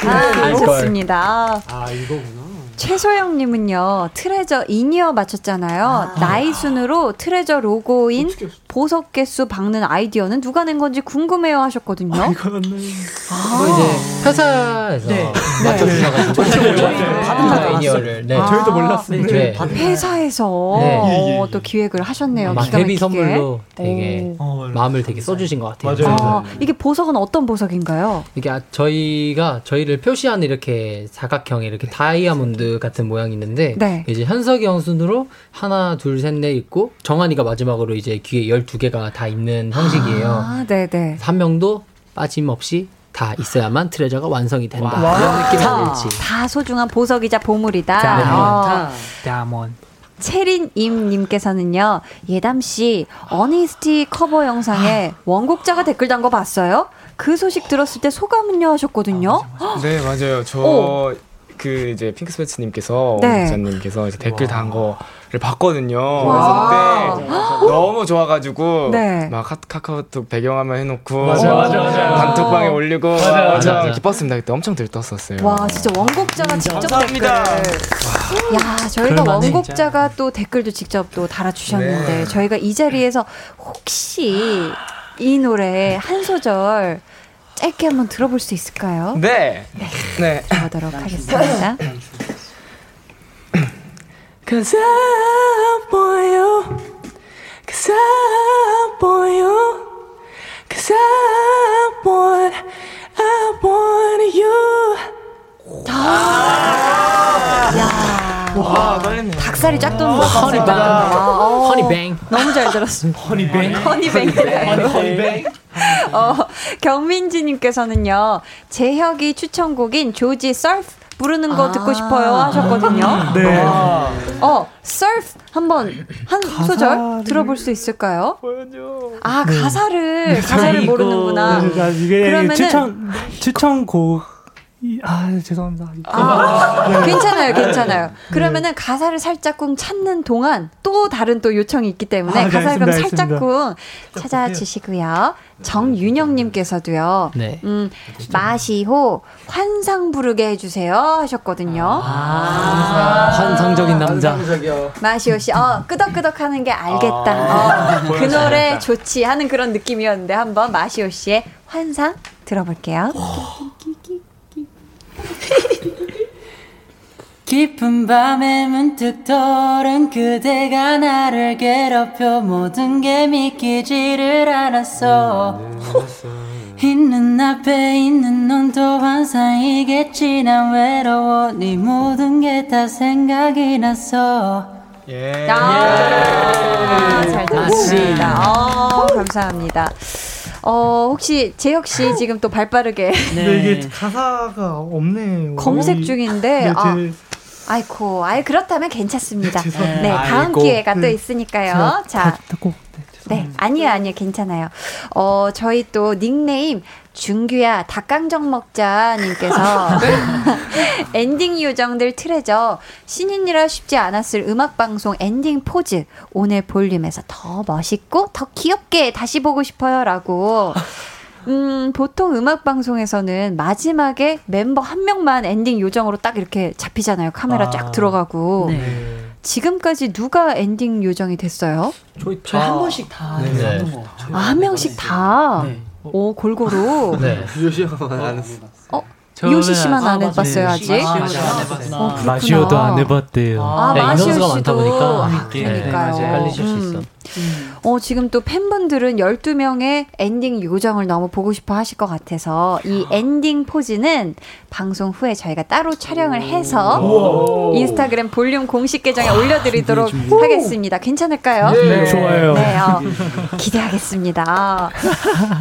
아, 좋습니다. 아, 이거구나. 최소영님은요, 트레저 in-ear 맞췄잖아요. 나이 순으로 트레저 로고인 보석 개수 박는 아이디어는 누가 낸 건지 궁금해요 하셨거든요. 뭐 이제 회사에서 네. 맞춰주셔가지고 네. 받은 애니어를 네. 저희도 몰랐어요. 네. 회사에서 네. 어, 또 기획을 하셨네요. 기가 데뷔 막히게. 선물로 되게 마음을 되게 써주신 것 같아요. 아, 이게 보석은 어떤 보석인가요? 이게 아- 저희가 저희를 표시하는 이렇게 사각형 이렇게 다이아몬드 같은 모양이 있는데 네. 이제 현석이 형 순으로 하나 둘 셋 넷 있고 정한이가 마지막으로 이제 귀에 12개가 다 있는 형식이에요. 아, 네네. 한 명도 빠짐없이 다 있어야만 트레저가 완성이 된다. 와. 이런 느낌이 다, 아닐지. 다 소중한 보석이자 보물이다. 다몬. 어. 다몬. 체린임님께서는요, 예담씨, 어니스티 커버 영상에 원곡자가 댓글 단 거 봤어요? 그 소식 들었을 때 소감은요 하셨거든요? 네 맞아요. 오. 저그 이제 핑크스웨츠님께서 네. 기자님께서 이제 댓글 단 거를 봤거든요. 와. 그래서 그때 너무 좋아가지고 네. 막 카, 카카오톡 배경화면 해놓고 맞아, 맞아, 맞아. 단톡방에 올리고 맞아, 맞아, 맞아. 기뻤습니다. 그때 엄청 들떴었어요. 와, 진짜 원곡자가 직접 감사합니다. 댓글을. 야, 저희가 원곡자가 또 댓글도 직접 또 달아주셨는데, 네. 저희가 이 자리에서 혹시 이 노래 한 소절 짧게 한번 들어볼 수 있을까요? 네. 네. 들어보도록 하겠습니다. Cause I want you Cause I want you Cause I want I want you 와, 닭살이 쫙 돋는 것 허니뱅. 허니뱅. 너무 잘 들었습니다. 허니뱅. 허니뱅. 허니뱅. 어, 경민지님께서는요, 재혁이 추천곡인 조지 서프 부르는 거 듣고 싶어요 하셨거든요. 네. 어, Surf 한번 한 소절 들어볼 수 있을까요? 아, 네. 가사를 가사를 모르는구나. 그러니까 이게 그러면은 추천 추천곡 이- 아 죄송합니다. 아, 네. 괜찮아요, 괜찮아요. 그러면은 가사를 살짝쿵 찾는 동안 또 다른 또 요청이 있기 때문에 아, 네, 가사를 그럼 살짝쿵 찾아주시고요. 정윤영님께서도요. 네. 음, 마시호 환상 부르게 해주세요 하셨거든요. 아, 환상적인 남자. 마시오 씨, 어, 끄덕끄덕하는 게 알겠다. 아, 어, 그. 노래 좋지 하는 그런 느낌이었는데 한번 마시오 씨의 환상 들어볼게요. 깊은 밤에 문득 떠오른 그대가 나를 괴롭혀 모든 게 믿기지를 않았어 있는 앞에 있는 넌 또 환상이겠지 난 외로워 네 모든 게 다 생각이 났어 예. 아, 잘 들었습니다. 어, 감사합니다. 어, 혹시 재혁 씨 지금 또 발빠르게 근데 이게 가사가 없네요. 검색 이- 중인데 네, 아, 제- 아이코, 아이 그렇다면 괜찮습니다. 죄송합니다. 네, 다음 아이고. 기회가 또 네. 있으니까요. 자, 꼭 네, 아니요, 아니요, 괜찮아요. 어, 저희 또 닉네임 준규야 닭강정 먹자님께서 엔딩 요정들 트레저 신인이라 쉽지 않았을 음악 방송 엔딩 포즈 오늘 볼륨에서 더 멋있고 더 귀엽게 다시 보고 싶어요라고. 음, 보통 음악 방송에서는 마지막에 멤버 한 명만 엔딩 요정으로 딱 이렇게 잡히잖아요. 카메라 아. 쫙 들어가고. 네. 지금까지 누가 엔딩 요정이 됐어요? 저희 저희 한 번씩 다 네. 했던 거. 아, 한 명씩 다. 오, 골고루. 네. 안 했어. 어? 요시 씨만 안 해봤어요, 네. 아직? 아, 맞아, 안 해봤구나. 어, 그렇구나. 마시호도 안 해봤대요. 아, 네, 마시호 씨도. 아, 네, 그러니까요. 빨리 쉴수 음. 있어. 어, 지금 또 팬분들은 12명의 엔딩 요정을 너무 보고 싶어 하실 것 같아서 이 엔딩 포즈는 방송 후에 저희가 따로 촬영을 해서. 인스타그램 볼륨 공식 계정에 올려드리도록 하겠습니다. 괜찮을까요? 네, 좋아요. 네, 어, 기대하겠습니다.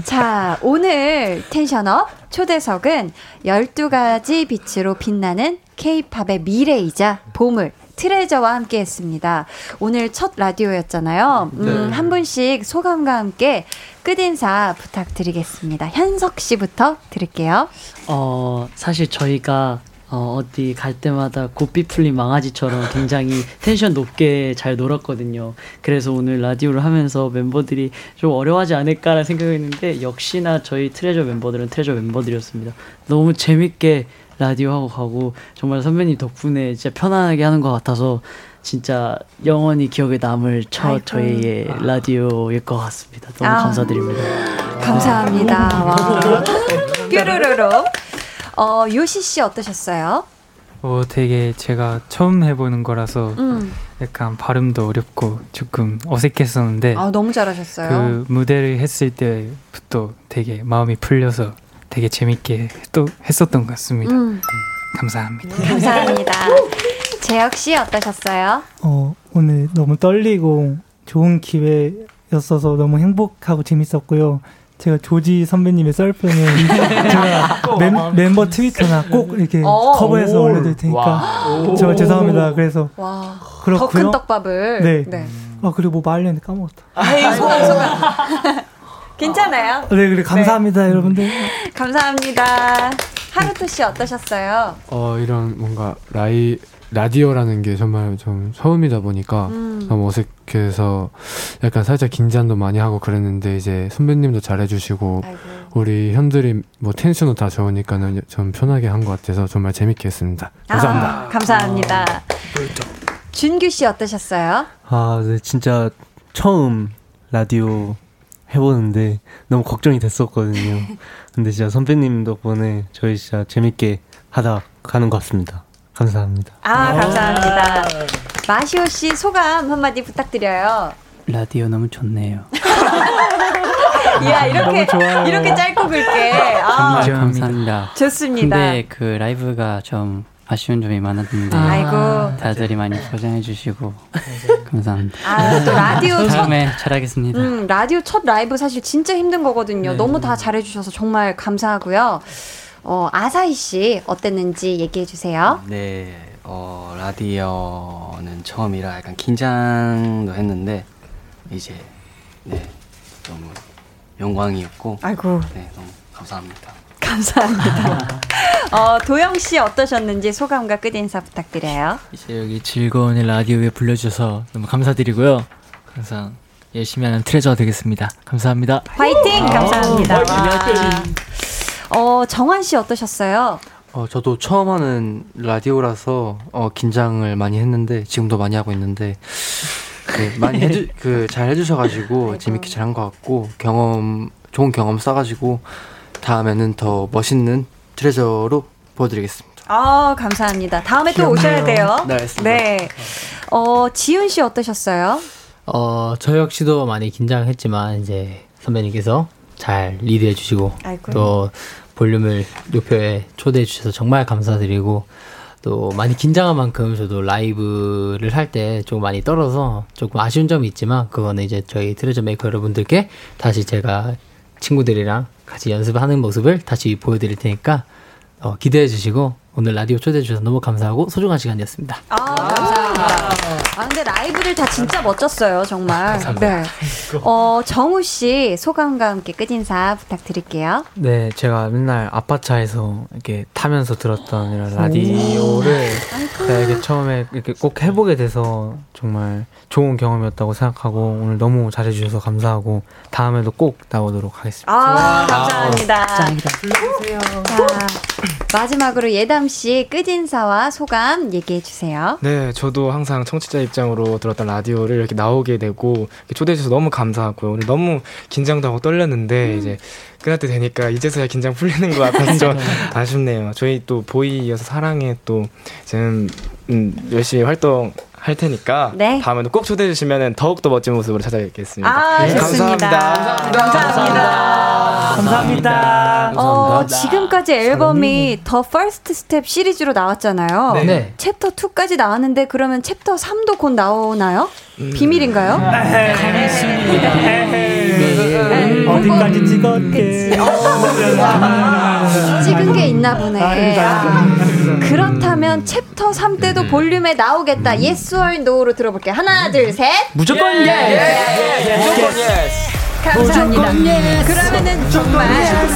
자, 오늘 텐션업 초대석은 12가지 빛으로 빛나는 케이팝의 미래이자 보물 트레저와 함께 했습니다. 오늘 첫 라디오였잖아요. 음, 네. 한 분씩 소감과 함께 끝인사 부탁드리겠습니다. 현석 씨부터 들을게요. 어, 사실 저희가 어, 어디 갈 때마다 고삐 풀린 망아지처럼 굉장히 텐션 높게 잘 놀았거든요. 그래서 오늘 라디오를 하면서 멤버들이 좀 어려워하지 않을까라는 생각했는데 역시나 저희 트레저 멤버들은 트레저 멤버들이었습니다. 너무 재밌게 라디오 하고 가고 정말 선배님 덕분에 진짜 편안하게 하는 것 같아서 진짜 영원히 기억에 남을 첫. 저희의 라디오일 것 같습니다. 너무 아. 감사드립니다. 감사합니다. 와. 뾰로로로. 어, 요시 씨 어떠셨어요? 어, 되게 제가 처음 해보는 거라서 음. 약간 발음도 어렵고 조금 어색했었는데 아, 너무 잘하셨어요. 그 무대를 했을 때부터 되게 마음이 풀려서 되게 재밌게 또 했었던 것 같습니다. 음. 감사합니다. 감사합니다. 재혁 씨 어떠셨어요? 어, 오늘 너무 떨리고 좋은 기회였어서 너무 행복하고 재밌었고요. 제가 조지 선배님의 썰프는 제가 멤, 멤버 트위터나 꼭 이렇게 어. 커버해서 오. 올려드릴 테니까 와. 제가 죄송합니다. 그래서 와. 그렇고요. 더 큰 떡밥을. 네. 네. 아 그리고 뭐 말렸는데 까먹었다. 아이, 소감, 소감. 괜찮아요. 네 그래 감사합니다 여러분들. 감사합니다. 하루토 씨 어떠셨어요? 어 이런 뭔가 라이 라디오라는 게 정말 좀 처음이다 보니까 음. 너무 어색해서 약간 살짝 긴장도 많이 하고 그랬는데 이제 선배님도 잘해주시고 우리 현들이 뭐 텐션도 다 좋으니까는 좀 편하게 한 것 같아서 정말 재밌게 했습니다. 감사합니다. 아, 감사합니다. 준규 씨 어떠셨어요? 아, 네, 진짜 처음 라디오 해보는데 너무 걱정이 됐었거든요. 근데 진짜 선배님 덕분에 저희 진짜 재밌게 하다 가는 것 같습니다. 감사합니다. 아, 감사합니다. 마시오 씨 소감 한마디 부탁드려요. 라디오 너무 좋네요. 야, 이렇게. 이렇게 짧고 굵게. 아, 정말 감사합니다. 좋습니다. 근데 그 라이브가 좀 아쉬운 점이 많았는데 아이고. 다들이 많이 포장해 주시고 감사합니다. 아, 또 라디오 첫- 다음에 잘하겠습니다. 음, 라디오 첫 라이브 사실 진짜 힘든 거거든요. 네. 너무 다 잘해 주셔서 정말 감사하고요. 어, 아사히 씨 어땠는지 얘기해 주세요. 네, 어, 라디오는 처음이라 약간 긴장도 했는데 이제 네 너무 영광이었고 아이고. 네 너무 감사합니다. 감사합니다. 어, 도영 씨 어떠셨는지 소감과 끝인사 부탁드려요. 이제 여기 즐거운 라디오에 불러주셔서 너무 감사드리고요. 항상 열심히 하는 트레저가 되겠습니다. 감사합니다. 화이팅! 감사합니다. 화이팅, 와. 어, 정환 씨 어떠셨어요? 어, 저도 처음 하는 라디오라서 어, 긴장을 많이 했는데 지금도 많이 하고 있는데 네, 많이 해주 그 잘 해주셔가지고 재밌게 잘한 것 같고 경험 좋은 경험 쌓아가지고 다음에는 더 멋있는 트레저로 보여드리겠습니다. 아, 감사합니다. 다음에 또 오셔야 돼요. 네, 알겠습니다. 네. 어, 지훈 씨 어떠셨어요? 어, 저 역시도 많이 긴장했지만 이제 선배님께서 잘 리드해 주시고. 또 볼륨을 높여에 초대해 주셔서 정말 감사드리고 또 많이 긴장한 만큼 저도 라이브를 할 때 조금 많이 떨어서 조금 아쉬운 점이 있지만 그거는 이제 저희 트레저 메이커 여러분들께 다시 제가 친구들이랑 같이 연습하는 모습을 다시 보여드릴 테니까 어, 기대해 주시고 오늘 라디오 초대해 주셔서 너무 감사하고 소중한 시간이었습니다. 아. 아, 근데 라이브들 다 진짜 멋졌어요, 정말. 감사합니다. 네. 어, 정우 씨 소감과 함께 끝인사 부탁드릴게요. 네, 제가 맨날 아파차에서 이렇게 타면서 들었던 이런 라디오를 제가 이렇게 처음에 이렇게 꼭 해보게 돼서 정말 좋은 경험이었다고 생각하고 오늘 너무 잘해주셔서 감사하고 다음에도 꼭 나오도록 하겠습니다. 아, 감사합니다. 자, 마지막으로 예담 씨 끝인사와 소감 얘기해 주세요. 네, 저도 항상 청취자 입장으로 들었던 라디오를 이렇게 나오게 되고 초대해 주셔서 너무 감사하고요. 오늘 너무 긴장도 하고 떨렸는데 이제 끝날 때 되니까 이제서야 긴장 풀리는 것 같아서 좀 아쉽네요. 저희 또 BOY 이어서 사랑해 또 지금 음, 열심히 활동 할 테니까 네. 다음에도 꼭 초대해 주시면 더욱 더 멋진 모습으로 찾아뵙겠습니다. 아, 좋습니다. 감사합니다. 감사합니다. 어, 지금까지 앨범이 THE FIRST STEP 시리즈로 나왔잖아요. 네. 네. 챕터 2까지 나왔는데 그러면 챕터 3도 곧 나오나요? 음. 비밀인가요? 네. 음, 어디까지 찍었게. 찍은 게 있나 보네. 아, 그렇다면 챕터 3 때도 볼륨에 나오겠다. Yes or No로 들어볼게요. 하나, 둘, 셋. 무조건 예. 예. 무조건 감사합니다. 그러면은 정말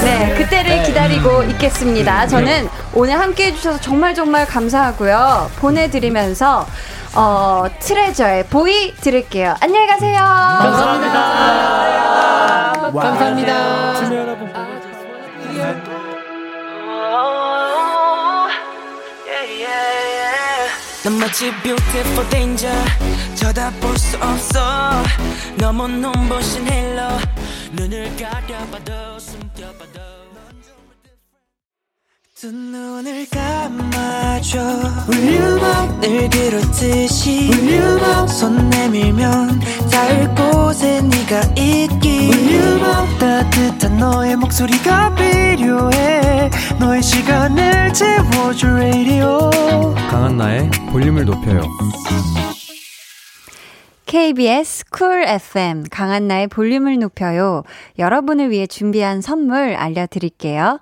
네 그때를 기다리고 있겠습니다. 저는 오늘 함께 해 주셔서 정말 정말 감사하고요. 보내드리면서 어 트레저의 BOY 들을게요. 안녕히 가세요. 감사합니다. 감사합니다. 주민 여러분. 넌 마치 beautiful danger 쳐다볼 수 없어 너무 눈부신 halo 눈을 가려봐도 두 눈을 감아줘 volume up 늘 그렇듯이 volume up 손 내밀면 닿을 곳에 네가 있기 volume up 따뜻한 너의 목소리가 필요해 너의 시간을 채워줄 radio 강한 나의 볼륨을 높여요. KBS 쿨 FM 강한나의 볼륨을 높여요. 여러분을 위해 준비한 선물 알려드릴게요.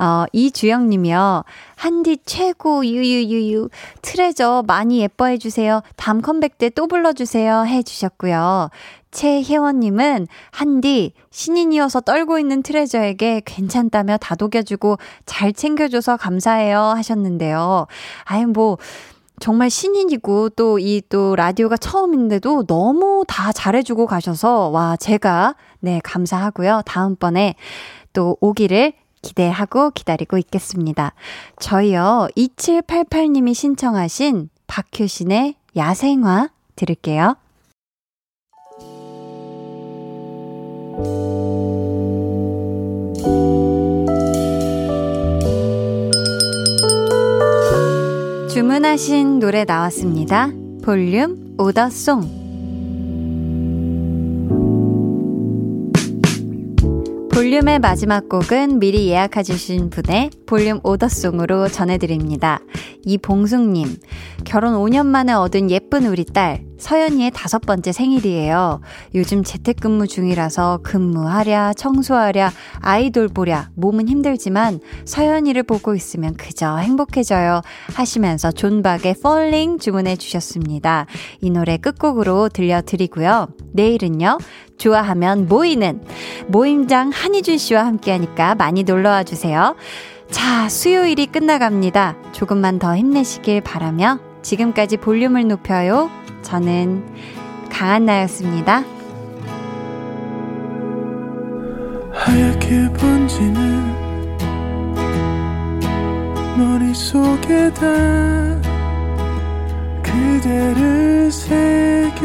어, 이주영 님이요. 한디 최고, 유유유유. 트레저 많이 예뻐해 주세요. 다음 컴백 때 또 불러주세요. 해 주셨고요. 최혜원 님은 한디 신인이어서 떨고 있는 트레저에게 괜찮다며 다독여주고 잘 챙겨줘서 감사해요. 하셨는데요. 아유, 뭐, 정말 신인이고 또 이또 라디오가 처음인데도 너무 다 잘해주고 가셔서 와, 제가 네, 감사하고요. 다음번에 또 오기를 기대하고 기다리고 있겠습니다. 저희요, 2788님이 신청하신 박효신의 야생화 들을게요. 주문하신 노래 나왔습니다. 볼륨 오더송. 볼륨의 마지막 곡은 미리 예약해주신 분의 볼륨 오더송으로 전해드립니다. 이봉숙님, 결혼 5년 만에 얻은 예쁜 우리 딸, 서연이의 다섯 번째 생일이에요. 요즘 재택근무 중이라서 근무하랴, 청소하랴, 아이돌 보랴, 몸은 힘들지만 서연이를 보고 있으면 그저 행복해져요. 하시면서 존박의 Falling 주문해 주셨습니다. 이 노래 끝곡으로 들려드리고요. 내일은요, 좋아하면 모이는 모임장 한희준 씨와 함께 하니까 많이 놀러와 주세요. 자, 수요일이 끝나갑니다. 조금만 더 힘내시길 바라며 지금까지 볼륨을 높여요. 저는 강한나였습니다. 하얗게 번지는 머릿속에다 그대를 새겨놓고